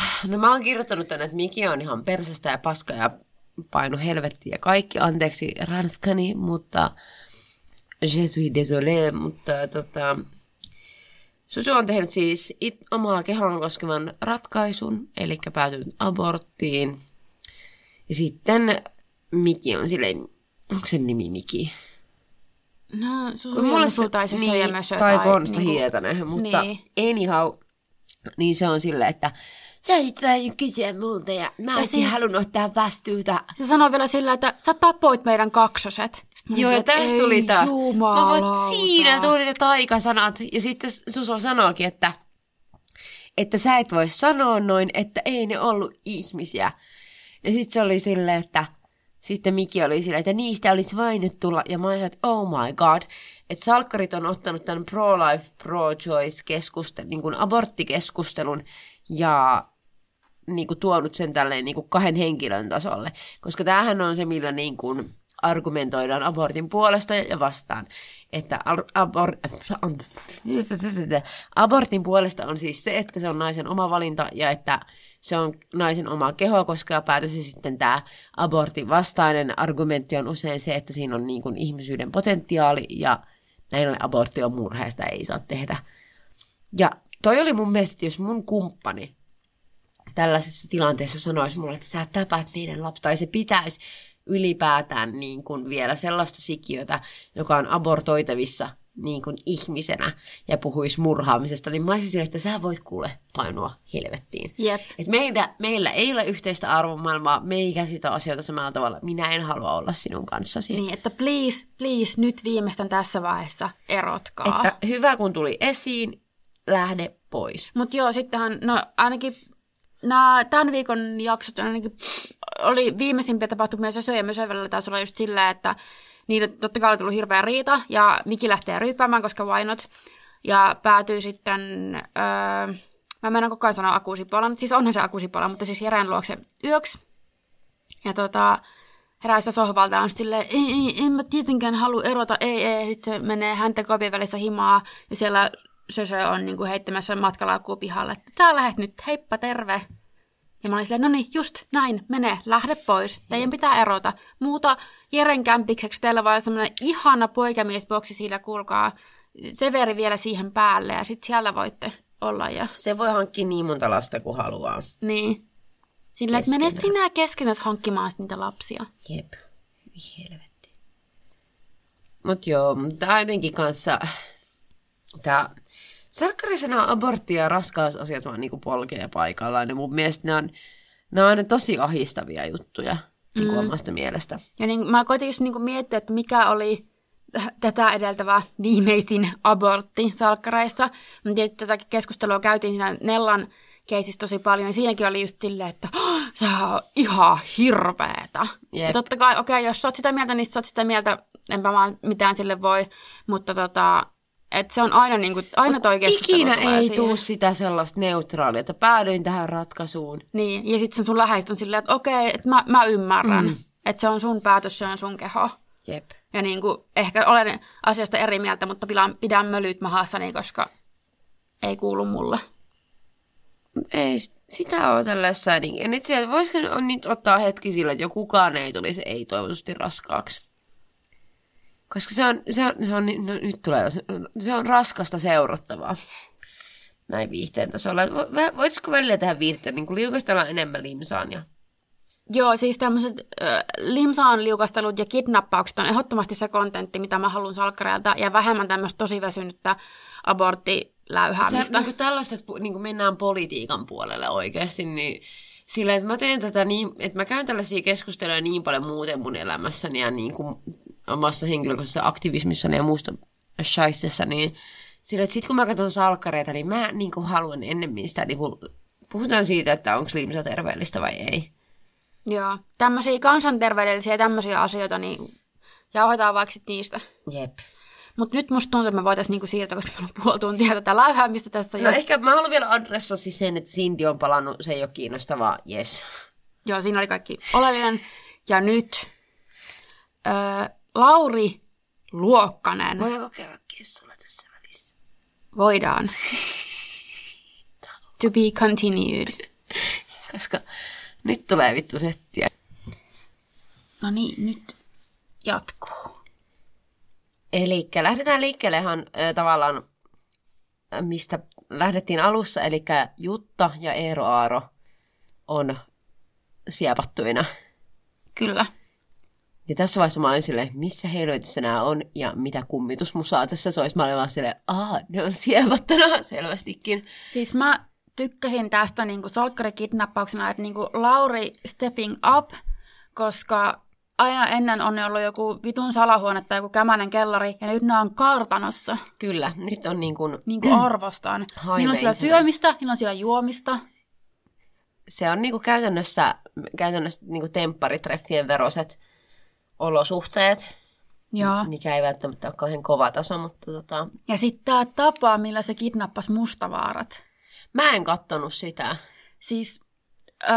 B: No mä oon kirjoittanut tänne, että Miki on ihan persestä ja paska ja paino helvettiä ja kaikki. Anteeksi ranskani, mutta je suis désolé, mutta tota, Susu on tehnyt siis it, omaa kehoon koskevan ratkaisun, eli päätynyt aborttiin. Ja sitten Miki on silleen, onko sen nimi Miki?
A: No, Susu
B: mulle
A: se
B: niin,
A: ja Mösö.
B: tai Konsta Hietanen, mutta
A: Niin.
B: anyhow, niin se on silleen, että sä olit vähän kysyä multa ja mä olisin
A: siis-
B: halunnut ottaa vastuuta.
A: Se sanoi vielä sillä, että sä tapoit meidän kaksoset. Sitten
B: Joo, ja tästä tuli tää. Mä voin, siinä tuli ne taikasanat. Ja sitten Suso sanoikin, että, että sä et voi sanoa noin, että ei ne ollut ihmisiä. Ja sitten se oli silleen, että sitten Miki oli silleen, että niistä olisi voinut tulla. Ja mä olisin, että oh my god. Että salkkarit on ottanut tämän pro-life, pro-choice keskustelun, niin kuin aborttikeskustelun ja niin kuin tuonut sen tälleen niin kuin kahden henkilön tasolle. Koska tämähän on se, millä niin kuin argumentoidaan abortin puolesta ja vastaan. Että abor- abortin puolesta on siis se, että se on naisen oma valinta ja että se on naisen oma kehoa koskeva päätös ja sitten tämä abortin vastainen argumentti on usein se, että siinä on niin kuin ihmisyyden potentiaali ja näin ollen abortti on murheesta ei saa tehdä. Ja toi oli mun mielestä, että jos mun kumppani tällaisessa tilanteessa sanoisi mulle, että sä tapaat meidän lapsi, tai se pitäisi ylipäätään niin kuin vielä sellaista sikiötä, joka on abortoitavissa niin kuin ihmisenä ja puhuisi murhaamisesta, niin mä olisin sille, että sä voit kuule painua helvettiin.
A: Jep.
B: Et meillä, meillä ei ole yhteistä arvomaailmaa, me ei käsitä asioita samalla tavalla. Minä en halua olla sinun kanssasi.
A: Niin, että please, please, nyt viimeistään tässä vaiheessa erotkaa.
B: Että hyvä kun tuli esiin, lähde pois.
A: Mutta joo, sittenhän, no ainakin nämä tämän viikon jaksot ainakin oli viimeisimpiä tapahtumia Sösö ja Mösö välillä taisi olla just silleen, että niille totta kai oli tullut hirveä riita ja Miki lähtee ryyppäämään, koska why Ja päätyy sitten, öö, mä menen koko ajan sanoa akusipolan, siis onhan se akusipola, mutta siis Jeren luokse yöksi. Ja tota, herää sitä sohvalta on silleen, ei, ei, en mä tietenkään halua erota, ei, ei. Sitten se menee häntä kopin välissä himaa ja siellä Sösö on niinku heittämässä matkalaukkua pihalle, että tää lähet nyt, heippa terve. Ja mä olin silleen, no niin, just näin, mene, lähde pois. Teidän pitää erota. Muuta Jeren kämpikseksi teillä vaan semmoinen ihana poikamiesboksi siinä, kuulkaa. Severi vielä siihen päälle ja sitten siellä voitte olla. Ja...
B: Se voi hankkia niin monta lasta kuin haluaa.
A: Niin. Sillä, että mene sinä keskenäs hankkimaan niitä lapsia.
B: Jep, hyvin helvetti. Mut joo, tää jotenkin kanssa... Tää... Sarkkarisena abortti ja raskausasiat vaan niinku polkee paikallaan. Ja mun mielestä ne on, ne on aina tosi ahistavia juttuja niinku
A: Mm.
B: omasta mielestä.
A: Ja niin, mä koitin just niinku miettiä, että mikä oli tätä edeltävä viimeisin abortti salkkareissa. Että tätä keskustelua käytiin siinä Nellan keisissä tosi paljon, ja siinäkin oli just silleen, että "Oh, se on ihan hirveetä.
B: Jep.
A: Ja totta kai, okei, jos sä oot sitä mieltä, niin sä oot sitä mieltä, enpä vaan mitään sille voi, mutta tota, että se on aina, niinku, aina toi keskustelu
B: Ikinä ei tuu sitä sellaista neutraalia, että päädyin tähän ratkaisuun.
A: Niin, ja sitten sun läheiset on silleen, että okei, että mä, mä ymmärrän, mm. että se on sun päätös, se on sun keho.
B: Jep.
A: Ja niin kuin, ehkä olen asiasta eri mieltä, mutta pidän, pidän mölyt mahassani, koska ei kuulu mulle.
B: Ei sitä ole tällaisessa. Niin, ja nyt siellä, voisiko on nyt ottaa hetki sillä, että jo kukaan ei tulisi ei toivotusti raskaaksi. Koska se on, se on, se on no, nyt tulee, se- on raskasta seurattavaa. Näin viihteen tasolla. Voisiko välillä tähän viihteen, niin kuin liukastella enemmän limsaan ja
A: Joo, siis tämmöiset äh, limsaan liukastelut ja kidnappaukset on ehdottomasti se kontentti, mitä mä haluan salkkareilta, ja vähemmän tämmöistä tosi väsynyttä aborttiläyhäämistä.
B: Se, niin kuin tällaista, että niin kuin mennään politiikan puolelle oikeasti, niin sillä, että mä teen tätä niin, että mä käyn tällaisia keskusteluja niin paljon muuten mun elämässäni ja niin kuin omassa henkilökohtaisessa aktivismissani ja muusta shaisessa, niin sillä, että sit kun mä katson salkkareita, niin mä niin kuin haluan ennemmin sitä, niin kuin, puhutaan siitä, että onko limsa terveellistä vai ei.
A: Joo, tämmöisiä kansanterveydellisiä ja tämmöisiä asioita, niin jauhetaan vaikka sit niistä.
B: Jep.
A: Mutta nyt musta tuntuu, että me voitaisiin niinku siirtyä, koska meillä on puoli tuntia tätä läyhäämistä tässä
B: No ehkä mä haluan vielä adressata siis sen, että Cindy on palannut, se ei ole kiinnostavaa, yes.
A: Joo, siinä oli kaikki oleellinen. Ja nyt öö, Lauri Luokkanen.
B: Voidaanko käydä kessulla tässä välissä?
A: Voidaan. To be continued.
B: Koska nyt tulee vittu settiä.
A: No niin, nyt jatkuu.
B: Eli lähdetään liikkeelle ihan äh, tavallaan, äh, mistä lähdettiin alussa, eli Jutta ja Eero Aaro on siepattuina.
A: Kyllä.
B: Ja tässä vaiheessa mä olin silleen, missä helvetissä nämä on ja mitä kummitusmusaa tässä soisi. Mä olin vaan silleen, aa, ne on siepattuna selvästikin.
A: Siis mä tykkäsin tästä niin kuin salkkarikidnappauksena, että niin kuin Lauri stepping up, koska aina ennen on ollut joku vitun salahuone tai joku kämänen kellari, ja nyt ne on kartanossa.
B: Kyllä, nyt on niin kuin,
A: Niin kuin arvostan.
B: High
A: Niillä on siellä syömistä, niillä on siellä juomista.
B: se on niin kuin käytännössä, käytännössä niin kuin tempparitreffien veroset olosuhteet,
A: Joo.
B: mikä ei välttämättä ole kauhean kova taso, mutta tota,
A: Ja sitten tämä tapa, millä se kidnappasi mustavaarat.
B: mä en kattonut sitä.
A: Siis öö,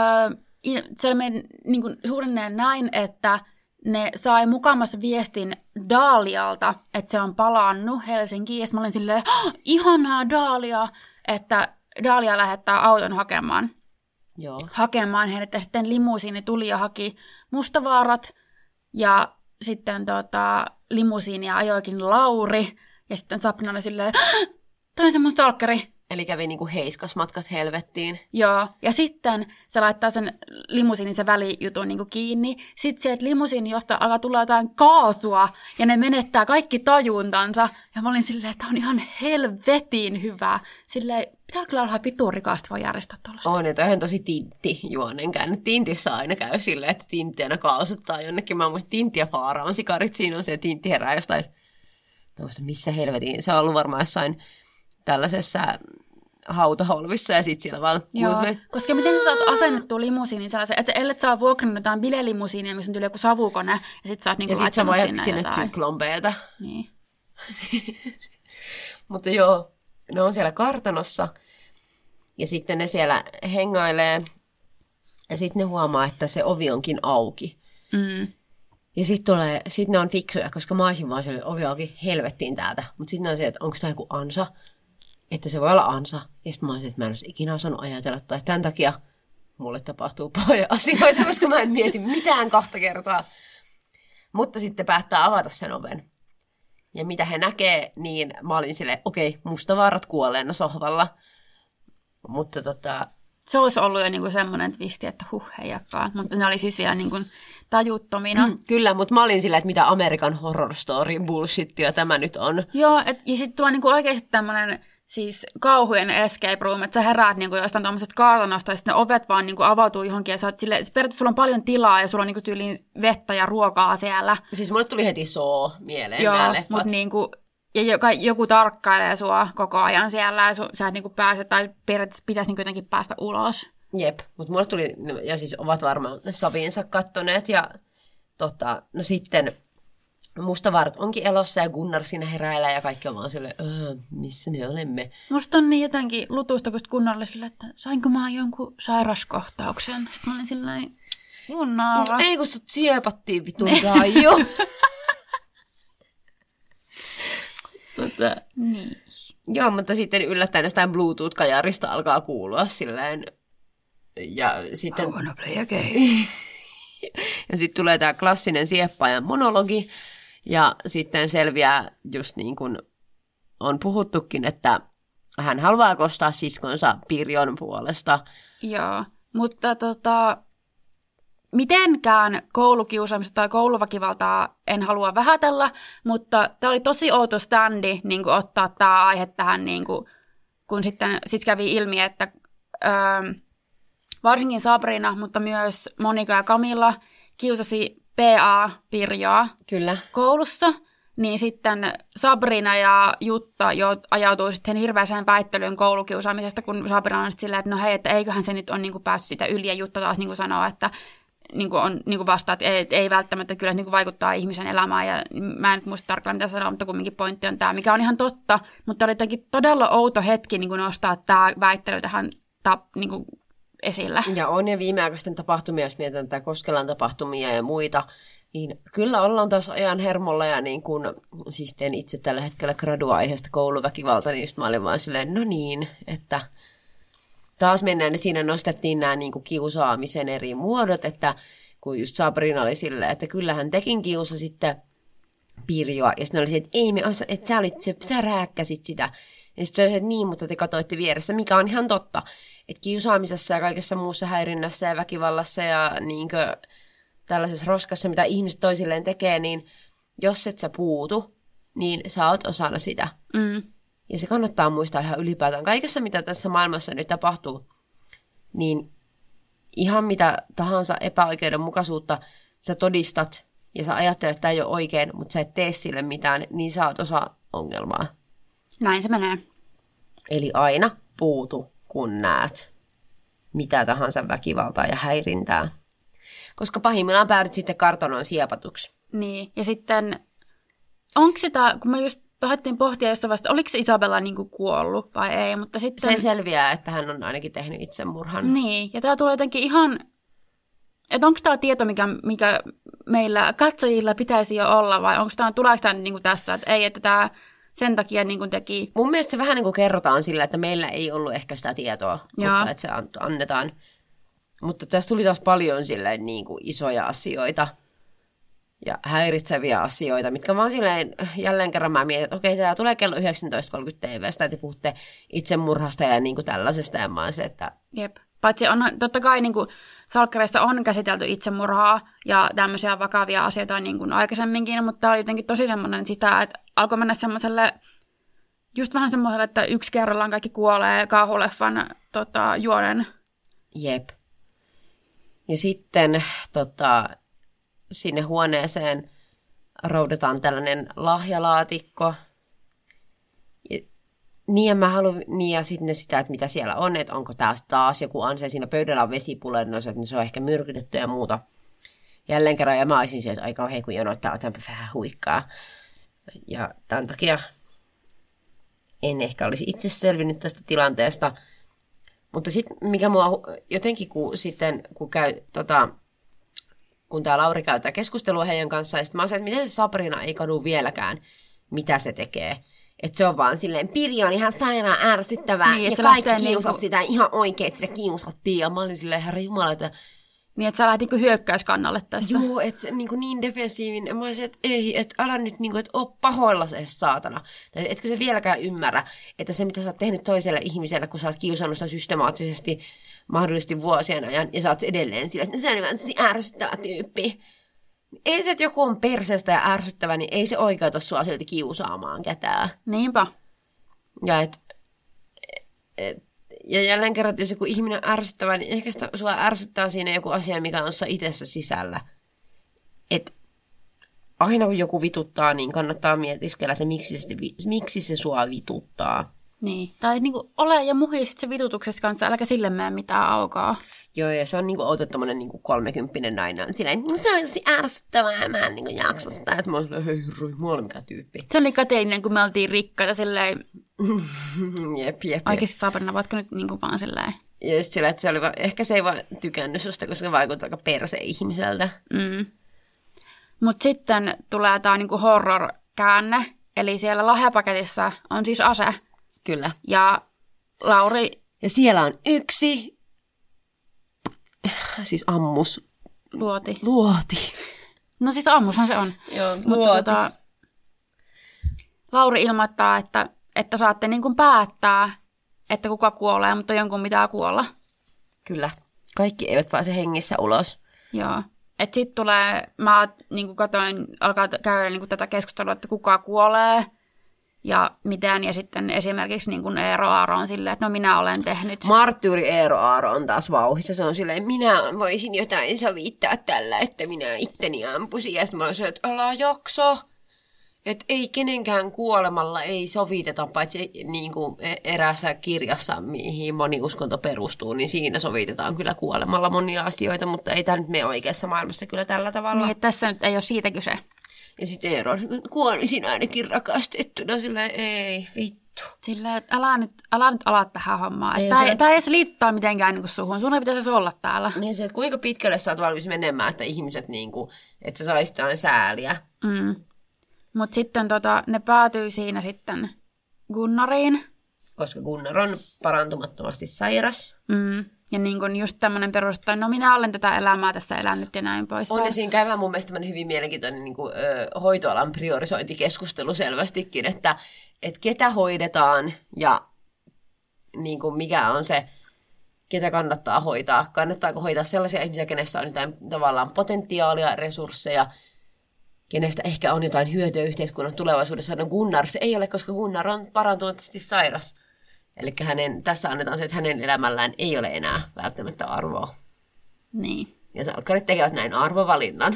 A: i- se meni niin kuin suunnilleen näin, että ne sai mukamassa viestin Daalialta, että se on palannut Helsinkiin. Ja mä olin silleen, "Hah, ihanaa Daalia, että Daalia lähettää auton hakemaan,
B: Joo.
A: hakemaan heidät. Ja sitten limusiini tuli ja haki mustavaarat. Ja sitten tota, limusiinia ajoikin Lauri. Ja sitten Sabrina oli silleen, "Hah, toi on se mun stalkeri.
B: Eli kävi niin kuin heiskasmatkat helvettiin.
A: Joo, ja sitten se laittaa sen limusiinin se välijutun niin kuin kiinni. Sitten sieltä limusiini, josta alkaa tulla jotain kaasua, ja ne menettää kaikki tajuntansa. Ja mä olin silleen, että on ihan helvetin hyvä. Silleen, pitää kyllä olla rikasta voi järjestää tuollaista.
B: On, toi on tosi tintti juonen käänne. Tintissä aina käy silleen, että tintti aina kaasuttaa jonnekin. Mä muistan, tintti ja faara on sikarit. Siinä on se että tintti herää jostain. Mä muistan, missä helvetin. Se on ollut varmaan jossain tällaisessa hautaholvissa ja sit siellä vaan
A: Joo,
B: kuusi
A: koska miten sä saat asennettua limusiinin sellaisen, että ellet saa vuokrannut jotain bilelimusiinia, missä on tyyli joku savukone, ja sit sä oot niinku
B: Ja sit sä vaihdat
A: sinne
B: sinne
A: jotain.
B: syklonbeeta.
A: Niin.
B: Mutta joo, ne on siellä kartanossa. Ja sitten ne siellä hengailee. Ja sitten ne huomaa, että se ovi onkin auki.
A: Mm.
B: Ja sitten tulee, sit ne on fiksuja, koska mä olisin vaan sille ovi auki helvettiin täältä. Mutta sitten ne on se, että onko tämä joku ansa. Että se voi olla ansa. Ja sitten mä olisin, että mä en olisi ikinä osannut ajatella. Tai tämän takia mulle tapahtuu paljon asioita, koska mä en mieti mitään kahta kertaa. Mutta sitten päättää avata sen oven. Ja mitä he näkee, niin mä olin silleen, okei, okay, mustavaarat kuolleena sohvalla. Mutta tota,
A: Se olisi ollut jo niinku semmoinen twisti, että huh, heijakkaa. Mutta ne oli siis vielä niinku tajuttomina.
B: kyllä, mutta mä olin silleen, että mitä American Horror Story bullshittia tämä nyt on.
A: Joo, et, ja sitten tulee niinku oikeasti tämmöinen siis kauhujen escape room, että sä heräät niinku jostain tuommoisesta kartanosta ja sitten ne ovet vaan niinku avautuu johonkin ja sä oot sille, periaatteessa sulla on paljon tilaa ja sulla on niinku tyyliin vettä ja ruokaa siellä.
B: Siis mulle tuli heti soo mieleen
A: Joo,
B: nämä leffat.
A: mutta niinku, ja joka, joku tarkkailee sua koko ajan siellä ja su, sä et niinku pääse, tai periaatteessa pitäisi niinku jotenkin päästä ulos.
B: Jep, mutta mulle tuli, ja siis ovat varmaan saviinsa kattoneet, ja tota, no sitten mustavaarat onkin elossa, ja Gunnar siinä heräilee, ja kaikki on vaan silleen, öö, missä me olemme.
A: Musta on niin jotenkin lutusta, kun kunnolla sille, että sainko mä jonkun sairaskohtauksen. Sitten mä olin silleen, Gunnar.
B: Ei kun sut siepattiin vitun Gaiju. mutta,
A: Niin.
B: joo, mutta sitten yllättäen jostain Bluetooth-kajarista alkaa kuulua silleen, ja sitten...
A: I wanna play a game.
B: Ja sitten tulee tämä klassinen sieppaajan monologi, ja sitten selviää just niin kuin on puhuttukin, että hän haluaa kostaa siskonsa Pirjon puolesta.
A: Joo, mutta tota, mitenkään koulukiusaamista tai kouluväkivaltaa en halua vähätellä, mutta tämä oli tosi outo standi niin kuin ottaa tämä aihe tähän, niin kuin, kun sitten siis kävi ilmi, että öö, varsinkin Sabrina, mutta myös Monika ja Camilla kiusasi PA Pirjoa
B: Kyllä.
A: koulussa, niin sitten Sabrina ja Jutta jo ajautui sitten hirveäseen väittelyyn koulukiusaamisesta, kun Sabrina on sitten silleen, että no hei, että eiköhän se nyt ole niin kuin päässyt sitä yli, ja Jutta taas niin kuin sanoo, että niin kuin on niin kuin vastaa, että ei, ei välttämättä kyllä niin kuin vaikuttaa ihmisen elämään, ja mä en nyt muista tarkalleen mitä sanoa, mutta kumminkin pointti on tämä, mikä on ihan totta, mutta oli jotenkin todella outo hetki niin kuin nostaa tämä väittely tähän tap, niin kuin esille.
B: Ja on ja viimeaikaisten tapahtumia, jos mietitään tätä Koskelan tapahtumia ja muita, niin kyllä ollaan taas ajan hermolla ja niin kun, siis teen itse tällä hetkellä gradua-aiheesta kouluväkivalta, niin just mä olin vaan silleen, no niin, että taas mennään, niin siinä nostettiin nämä niin kiusaamisen eri muodot, että kun just Sabrina oli silleen, että kyllähän tekin kiusa sitten Pirjoa, ja sitten oli se, että ei me osa, että sä, olit se, sä rääkkäsit sitä. Ja sitten se oli, että niin, mutta te katoitte vieressä, mikä on ihan totta. Että kiusaamisessa ja kaikessa muussa häirinnässä ja väkivallassa ja niinkö, tällaisessa roskassa, mitä ihmiset toisilleen tekee, niin jos et sä puutu, niin sä oot osana sitä.
A: Mm.
B: Ja se kannattaa muistaa ihan ylipäätään. Kaikessa, mitä tässä maailmassa nyt tapahtuu, niin ihan mitä tahansa epäoikeudenmukaisuutta sä todistat ja sä ajattelet, että tämä ei ole oikein, mutta sä et tee sille mitään, niin sä oot osa ongelmaa.
A: Näin se menee.
B: Eli aina puutu, kun näet mitä tahansa väkivaltaa ja häirintää. Koska pahimmillaan päädyt sitten kartanoon siepatuksi.
A: Niin, ja sitten onko sitä, kun me just päättiin pohtia jossain vasta, oliko Isabella niin kuin kuollut vai ei, mutta sitten...
B: Se selviää, että hän on ainakin tehnyt itsemurhan.
A: Niin, ja tämä tulee jotenkin ihan... Että onko tämä tieto, mikä, mikä meillä katsojilla pitäisi jo olla, vai onko tämä, tuleeko tämä niin kuin tässä, että ei, että tämä sen takia niin kuin teki...
B: Mun mielestä se vähän niin kuin kerrotaan sillä, että meillä ei ollut ehkä sitä tietoa,
A: Joo.
B: mutta että se an- annetaan. Mutta tässä tuli taas paljon silleen niin kuin isoja asioita ja häiritseviä asioita, mitkä vaan silleen jälleen kerran mä mietin, että okei, tämä tulee kello 19.30 TVstä, että te puhutte itsemurhasta ja niin kuin tällaisesta, ja mä se, että
A: Jep. Paitsi on, totta kai niin kuin, salkkareissa on käsitelty itsemurhaa ja tämmöisiä vakavia asioita niin kuin aikaisemminkin, mutta tämä oli jotenkin tosi semmoinen sitä, että alkoi mennä semmoiselle, just vähän semmoiselle, että yksi kerrallaan kaikki kuolee kauhuleffan tota, juonen.
B: Jep. Ja sitten tota, sinne huoneeseen roudataan tällainen lahjalaatikko. Niin ja mä haluan, niin ja sitten sitä, että mitä siellä on, että onko taas taas joku anse, siinä pöydällä on vesipulennus, että se on ehkä myrkytetty ja muuta. Jälleen kerran, ja mä olisin sieltä aika kauhean, kun jonoittaa, otanpa vähän huikkaa. Ja tämän takia en ehkä olisi itse selvinnyt tästä tilanteesta. Mutta sitten mikä mua jotenkin kun, sitten, kun käy tota, kun tämä Lauri käyttää keskustelua heidän kanssaan, ja sitten mä oon se, että miten se Sabrina ei kadu vieläkään, mitä se tekee. Että se on vaan silleen, Pirjo on ihan sairaan ärsyttävää,
A: Niin,
B: ja kaikki
A: lähtee
B: kiusas
A: niinku-
B: sitä ihan oikein, että sitä kiusattiin. Ja mä olin silleen, herra Jumala, että
A: Niin, että sä lähdit niin hyökkäyskannalle tässä.
B: Joo, että se niin, niin defensiivinen. Mä olisin, että ei, että älä nyt niin kuin, että oo pahoilla se saatana. Tai etkö se vieläkään ymmärrä, että se mitä sä oot tehnyt toiselle ihmiselle, kun sä oot kiusannut sitä systemaattisesti mahdollisesti vuosien ajan, ja sä oot edelleen sillä, että se on vähän ärsyttävä tyyppi. Ei se, että joku on perseestä ja ärsyttävä, niin ei se oikeuta sua silti kiusaamaan ketään.
A: Niinpä.
B: Ja, et, et, ja jälleen kerran, että jos joku ihminen on ärsyttävä, niin ehkä sitä, sua ärsyttää siinä joku asia, mikä on itsessä sisällä. Et aina kun joku vituttaa, niin kannattaa mietiskellä, että miksi se, miksi se sua vituttaa.
A: Niin. Tai niin kuin, ole ja muhi sit se vitutuksessa kanssa, äläkä sille mene mitään aukaa.
B: Joo, ja se on niinku outo tommonen niinku kolmekymppinen nainen. on Silleen, että se oli tosi ärsyttävää, mä en niinku jaksa sitä. Että mä oon silleen, hei, roi, mä olen mikä tyyppi.
A: Se oli kateinen, kun me oltiin rikkaita silleen,
B: jep, jep, jep.
A: oikeasti Sabrina, voitko nyt niin kuin vaan silleen.
B: Ja just sillä, että se oli vaan, ehkä se ei vaan tykännyt susta, koska se vaikuttaa aika perse-ihmiseltä.
A: Mm. Mutta sitten tulee tämä niinku horror-käänne, eli siellä lahjapaketissa on siis ase.
B: Kyllä.
A: Ja Lauri,
B: Ja siellä on yksi, siis ammus,
A: luoti.
B: luoti.
A: No siis ammushan se on.
B: Joo,
A: Mutta tota, Lauri ilmoittaa, että, että saatte niinku päättää, että kuka kuolee, mutta jonkun pitää kuolla.
B: Kyllä. Kaikki eivät pääse hengissä ulos.
A: Joo. Et sit tulee, mä niin katoin, alkaa käydä niin tätä keskustelua, että kuka kuolee ja miten. Ja sitten esimerkiksi niin Eero Aaro on silleen, että no minä olen tehnyt.
B: Marttyyri Eero Aaro on taas vauhissa. Se on silleen, minä voisin jotain sovittaa tällä, että minä itteni ampusin. Ja sitten mä olisin, että älä jakso. Että ei kenenkään kuolemalla ei soviteta, paitsi niin kuin eräässä kirjassa, mihin moni uskonto perustuu, niin siinä sovitetaan kyllä kuolemalla monia asioita, mutta ei tämä nyt mene oikeassa maailmassa kyllä tällä tavalla.
A: Niin, että tässä nyt ei ole siitä kyse.
B: Ja sitten Eero on, että kuolisin ainakin rakastettuna, sillä ei, vittu.
A: Että älä nyt, älä nyt ala tähän hommaan.
B: Ei
A: Tämä ei,
B: se-
A: tää ei edes liittaa mitenkään niin suhun. Sun ei pitäisi olla täällä.
B: Niin se, että kuinka pitkälle sä oot valmis menemään, että ihmiset niin kuin, että sä saisit jotain sääliä.
A: Mm. Mutta sitten tota, ne päätyy siinä sitten Gunnariin.
B: Koska Gunnar on parantumattomasti sairas.
A: Mm. Ja niin kun just tämmöinen perusta, no minä olen tätä elämää tässä elänyt ja näin pois.
B: On siinä käydä mun mielestä hyvin mielenkiintoinen niin kuin, ö, hoitoalan priorisointikeskustelu selvästikin, että et ketä hoidetaan ja niin kuin, mikä on se, ketä kannattaa hoitaa. Kannattaako hoitaa sellaisia ihmisiä, kenessä on jotain tavallaan potentiaalia, resursseja, kenestä ehkä on jotain hyötyä yhteiskunnan tulevaisuudessa, no Gunnar se ei ole, koska Gunnar on parantuneesti sairas. Eli hänen, tässä annetaan se, että hänen elämällään ei ole enää välttämättä arvoa.
A: Niin.
B: Ja salkkarit tekevät näin arvovalinnan.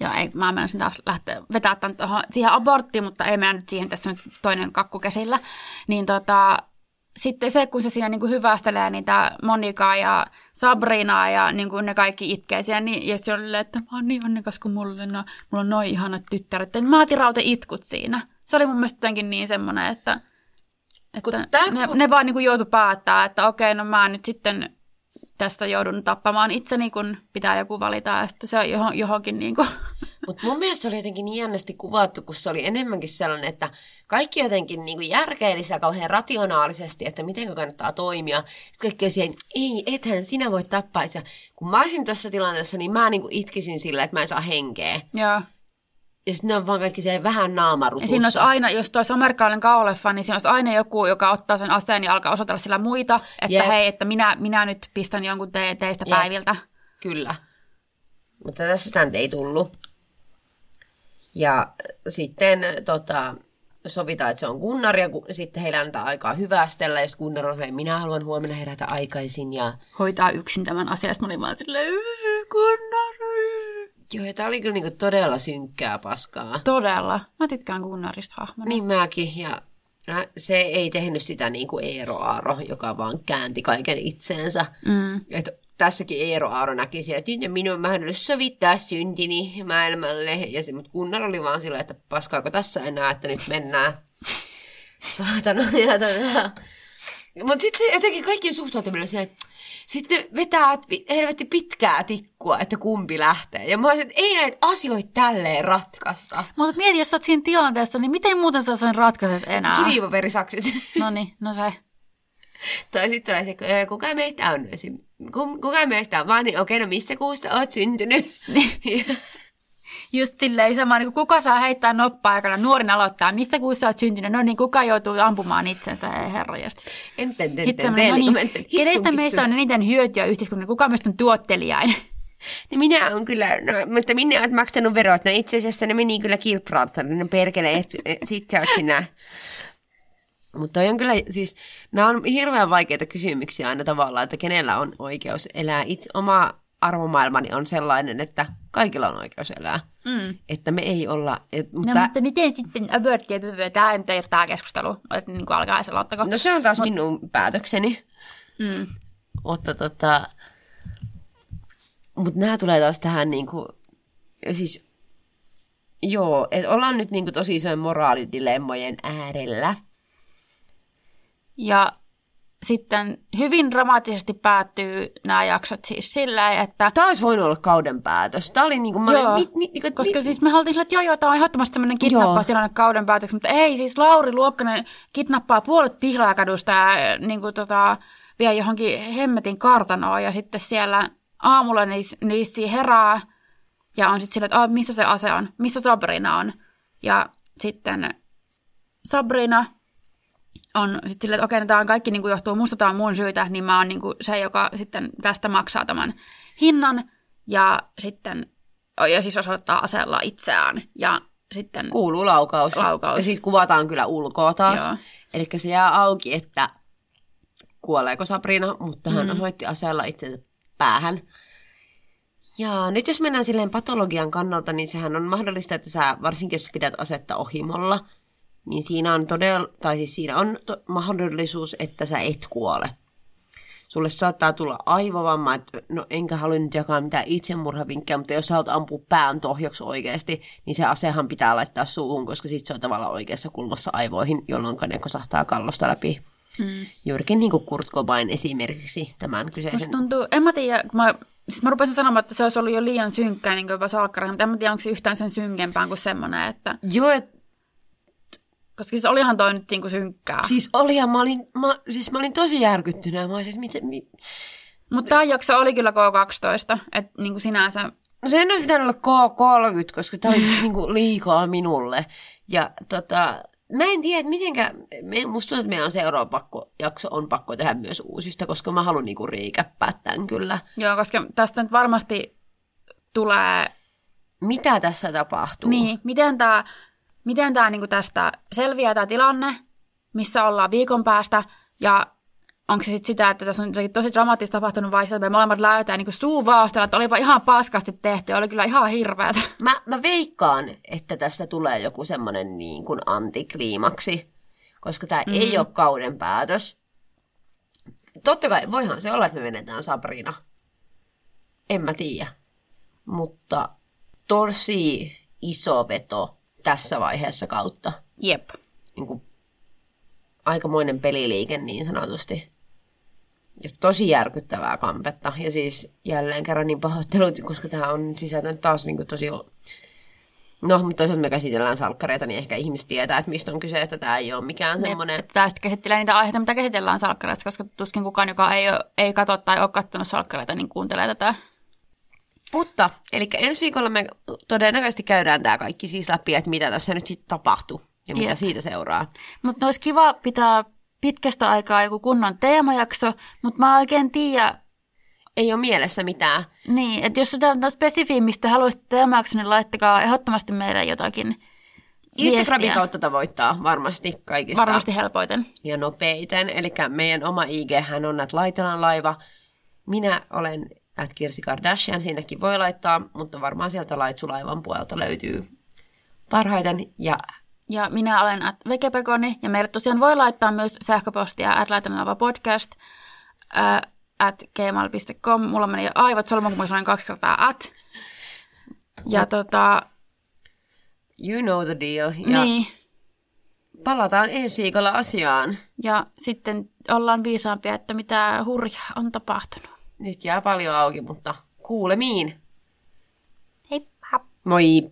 A: Joo, ei, mä menisin taas lähteä vetää tämän tohon, siihen aborttiin, mutta ei mennä nyt siihen tässä nyt toinen kakku käsillä. Niin tota, sitten se, kun se siinä niin kuin hyvästelee niitä Monikaa ja Sabrinaa ja niin kuin ne kaikki itkee siellä, niin, ja se oli, että mä oon niin onnekas, kun mulla, no, mulla on noin ihanat tyttäret. Niin mä itkut siinä. Se oli mun mielestä jotenkin niin semmoinen, että, että
B: tää-
A: ne, ne vaan niin kuin joutu päättää, että okei, no mä nyt sitten tästä joudun tappamaan itseni, kun pitää joku valita, ja sitten se on johon, johonkin niin kuin,
B: Mutta mun mielestä se oli jotenkin niin jännästi kuvattu, kun se oli enemmänkin sellainen, että kaikki jotenkin niin kuin järkeili sitä kauhean rationaalisesti, että miten kannattaa toimia. Sitten kaikki siihen, ei, ethän sinä voi tappaa. Ja kun mä olisin tuossa tilanteessa, niin mä niin kuin itkisin sillä, että mä en saa henkeä.
A: joo.
B: Ja sitten ne on vaan kaikki se vähän
A: Ja
B: naamarutussa.
A: siinä olisi aina, jos tuo amerikkalainen kauoleffa, niin siinä olisi aina joku, joka ottaa sen aseen ja alkaa osoitella sillä muita, että
B: Jep.
A: hei, että minä, minä nyt pistän jonkun te- teistä
B: Jep.
A: päiviltä.
B: Kyllä. Mutta tässä sitä nyt ei tullut. Ja sitten tota, sovitaan, että se on Gunnar ja ku- sitten heillä annetaan aikaa hyvästellä. Ja Gunnar on se, minä haluan huomenna herätä aikaisin. Ja
A: Hoitaa yksin tämän asian. Mä olin vaan silleen, Gunnar.
B: Joo, ja tämä oli kyllä niinku todella synkkää paskaa.
A: Todella. Mä tykkään Gunnarista hahmona.
B: Niin mäkin. Ja se ei tehnyt sitä niin kuin Eero Aaro, joka vaan käänti kaiken itseensä.
A: Mm.
B: Et tässäkin Eero Aaro näki siellä, että on minun mahdollisuus sovittaa syntini maailmalle. Ja se, mutta Gunnar oli vaan sillä, että paskaako tässä enää, että nyt mennään. Saatana. Mutta sitten se jotenkin kaikki suhtautuminen siihen, sitten vetää helvetti pitkää tikkua, että kumpi lähtee. Ja mä olisin, että ei näitä asioita tälleen ratkaista.
A: Mutta mieti, jos sä oot siinä tilanteessa, niin miten muuten sä sen ratkaiset enää?
B: Kivipaperisakset.
A: No niin, no se.
B: tai sitten tulee se, "Ö, kuka meistä on, kuka meistä on vanhin, okei, no missä kuusta oot syntynyt? Ja-
A: Just silleen sama, niin kuka saa heittää noppa-aikana, nuorin aloittaa, missä kuussa oot syntynyt, no niin, kuka joutuu ampumaan itsensä,
B: ten,
A: semmoinen, no niin,
B: ten, ten,
A: kenestä meistä on eniten hyötyä yhteiskunnan, kuka meistä on tuottelijain?
B: No minä on kyllä, no, mutta minä olet maksanut verot. No itse asiassa ne meni kyllä kilpraattaan, ne perkele, et, et, sit sä oot sinä. Mutta on kyllä, siis, nämä on hirveän vaikeita kysymyksiä aina tavallaan, että kenellä on oikeus elää. Itse, oma arvomaailmani on sellainen, että kaikilla on oikeus elää.
A: Mm.
B: Että me ei olla, et,
A: No,
B: mutta,
A: mutta miten sitten abortti, tämä nyt ei ole tämä keskustelu, että niin kuin alkaa ja aloittako.
B: no se on taas minun päätökseni.
A: Mm.
B: Mutta tota, mut nämä tulee taas tähän niinku, siis joo, että ollaan nyt niinku tosi isojen moraalidilemmojen äärellä.
A: Ja sitten hyvin dramaattisesti päättyy nämä jaksot siis silleen, että
B: Tämä olisi voinut olla kauden päätös. Tämä oli niinku, mä
A: Joo,
B: olin, mi, mi, niinku,
A: koska
B: mi,
A: siis me haluttiin sillä, että joo, joo, tämä on ehdottomasti tämmöinen kidnappaustilanne kauden päätöksi, mutta ei, siis Lauri Luokkanen kidnappaa puolet Pihlaakadusta ja niin kuin, tota, vie johonkin hemmetin kartanoon ja sitten siellä aamulla niissä niis herää ja on sitten silleen, että missä se ase on, missä Sabrina on. Ja sitten Sabrina on sitten silleen, että okei, no tämä on kaikki niin kuin johtuu musta, tämä on mun syytä, niin mä oon niin kuin se, joka sitten tästä maksaa tämän hinnan. Ja sitten, ja siis osoittaa aseella itseään. Ja sitten,
B: kuuluu laukaus.
A: Laukaus.
B: Ja sitten kuvataan kyllä ulkoa taas. Eli se jää auki, että kuoleeko Sabrina, mutta hän mm. osoitti aseella itsensä päähän. Ja nyt jos mennään silleen patologian kannalta, niin sehän on mahdollista, että sä, varsinkin jos pidät asetta ohimolla, niin siinä on todella, tai siis siinä on to- mahdollisuus, että sä et kuole. Sulle saattaa tulla aivovamma, että no enkä halua nyt jakaa mitään itsemurhavinkkejä, mutta jos sä haluat ampua pään tohjoksi oikeasti, niin se asehan pitää laittaa suuhun, koska sit se on tavallaan oikeassa kulmassa aivoihin, jolloin ne kosahtaa kallosta läpi.
A: mm.
B: Juurikin niin kuin Kurt Cobain esimerkiksi tämän kyseisen.
A: musta tuntuu, en mä tiedä, kun mä, siis mä rupesin sanomaan, että se olisi ollut jo liian synkkää, niin kuin jopa salkkara, mutta en mä tiedä, onko se yhtään sen synkempää kuin semmoinen, että,
B: Joo, et,
A: koska siis olihan toi nyt niin kuin synkkää.
B: siis oli ja mä olin, mä, siis mä olin tosi järkyttynyt. Mä olisin, että miten, mi...
A: Mutta tämä jakso oli kyllä K12, että niin kuin sinänsä,
B: No se olisi pitänyt olla K30, koska tämä oli niinku liikaa minulle. Ja tota, mä en tiedä, että mitenkä, me, musta tuntuu, että meidän on seuraava pakko, jakso on pakko tehdä myös uusista, koska mä haluan niinku riikäppää tämän kyllä.
A: joo, koska tästä nyt varmasti tulee
B: mitä tässä tapahtuu.
A: Niin, miten tämä miten tää, niinku tästä selviää tämä tilanne, missä ollaan viikon päästä, ja onko se sitten sitä, että tässä on tosi dramaattista tapahtunut, vai sitä, että me molemmat läytään niin suu vaostella, että olipa ihan paskasti tehty, oli kyllä ihan hirveätä.
B: Mä, mä veikkaan, että tässä tulee joku semmoinen niin kuin antikliimaksi, koska tämä mm. ei ole kauden päätös. Totta kai, voihan se olla, että me menetään Sabrina. En mä tiedä. Mutta tosi iso veto tässä vaiheessa kautta.
A: Jep.
B: Niin kuin, aikamoinen peliliike niin sanotusti. Ja tosi järkyttävää kampetta. Ja siis jälleen kerran niin pahoittelut, koska tämä on sisältänyt taas niin kuin tosi... No, mutta toisaalta me käsitellään salkkareita, niin ehkä ihmiset tietää, että mistä on kyse, että tämä ei ole mikään semmoinen...
A: Tämä sitten käsittelee niitä aiheita, mitä käsitellään salkkareista, koska tuskin kukaan, joka ei, ole, ei katso tai ole katsonut salkkareita, niin kuuntelee tätä.
B: Mutta, eli ensi viikolla me todennäköisesti käydään tämä kaikki siis läpi, että mitä tässä nyt sitten tapahtuu ja mitä Jep. siitä seuraa.
A: Mutta olisi kiva pitää pitkästä aikaa joku kunnon teemajakso, mutta mä oikein tiedä.
B: Ei ole mielessä mitään.
A: Niin, että jos jotain spesifiä, mistä haluaisit teemajakso, niin laittakaa ehdottomasti meille jotakin
B: Instagramin viestiä. kautta tavoittaa varmasti kaikista.
A: Varmasti helpoiten.
B: Ja nopeiten. Eli meidän oma IG hän on, että laitellaan laiva. Minä olen at Kirsi Kardashian, siinäkin voi laittaa, mutta varmaan sieltä Laitsulaivan puolelta löytyy parhaiten. Ja
A: ja minä olen at Vekepekoni, ja meille tosiaan voi laittaa myös sähköpostia at podcast äh, at gmail.com. Mulla meni aivot solmuun, kun mä sanoin kaksi kertaa at. Ja no. tota...
B: You know the deal. Ja niin. Palataan ensi viikolla asiaan.
A: Ja sitten ollaan viisaampia, että mitä hurjaa on tapahtunut.
B: Nyt jää paljon auki, mutta kuulemiin.
A: Heippa.
B: Moi.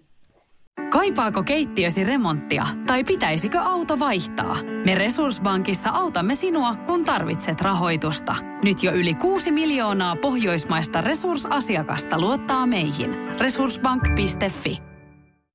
C: Kaipaako keittiösi remonttia tai pitäisikö auto vaihtaa? Me Resurssbankissa autamme sinua, kun tarvitset rahoitusta. Nyt jo yli 6 miljoonaa pohjoismaista resursasiakasta luottaa meihin. Resurssbank.fi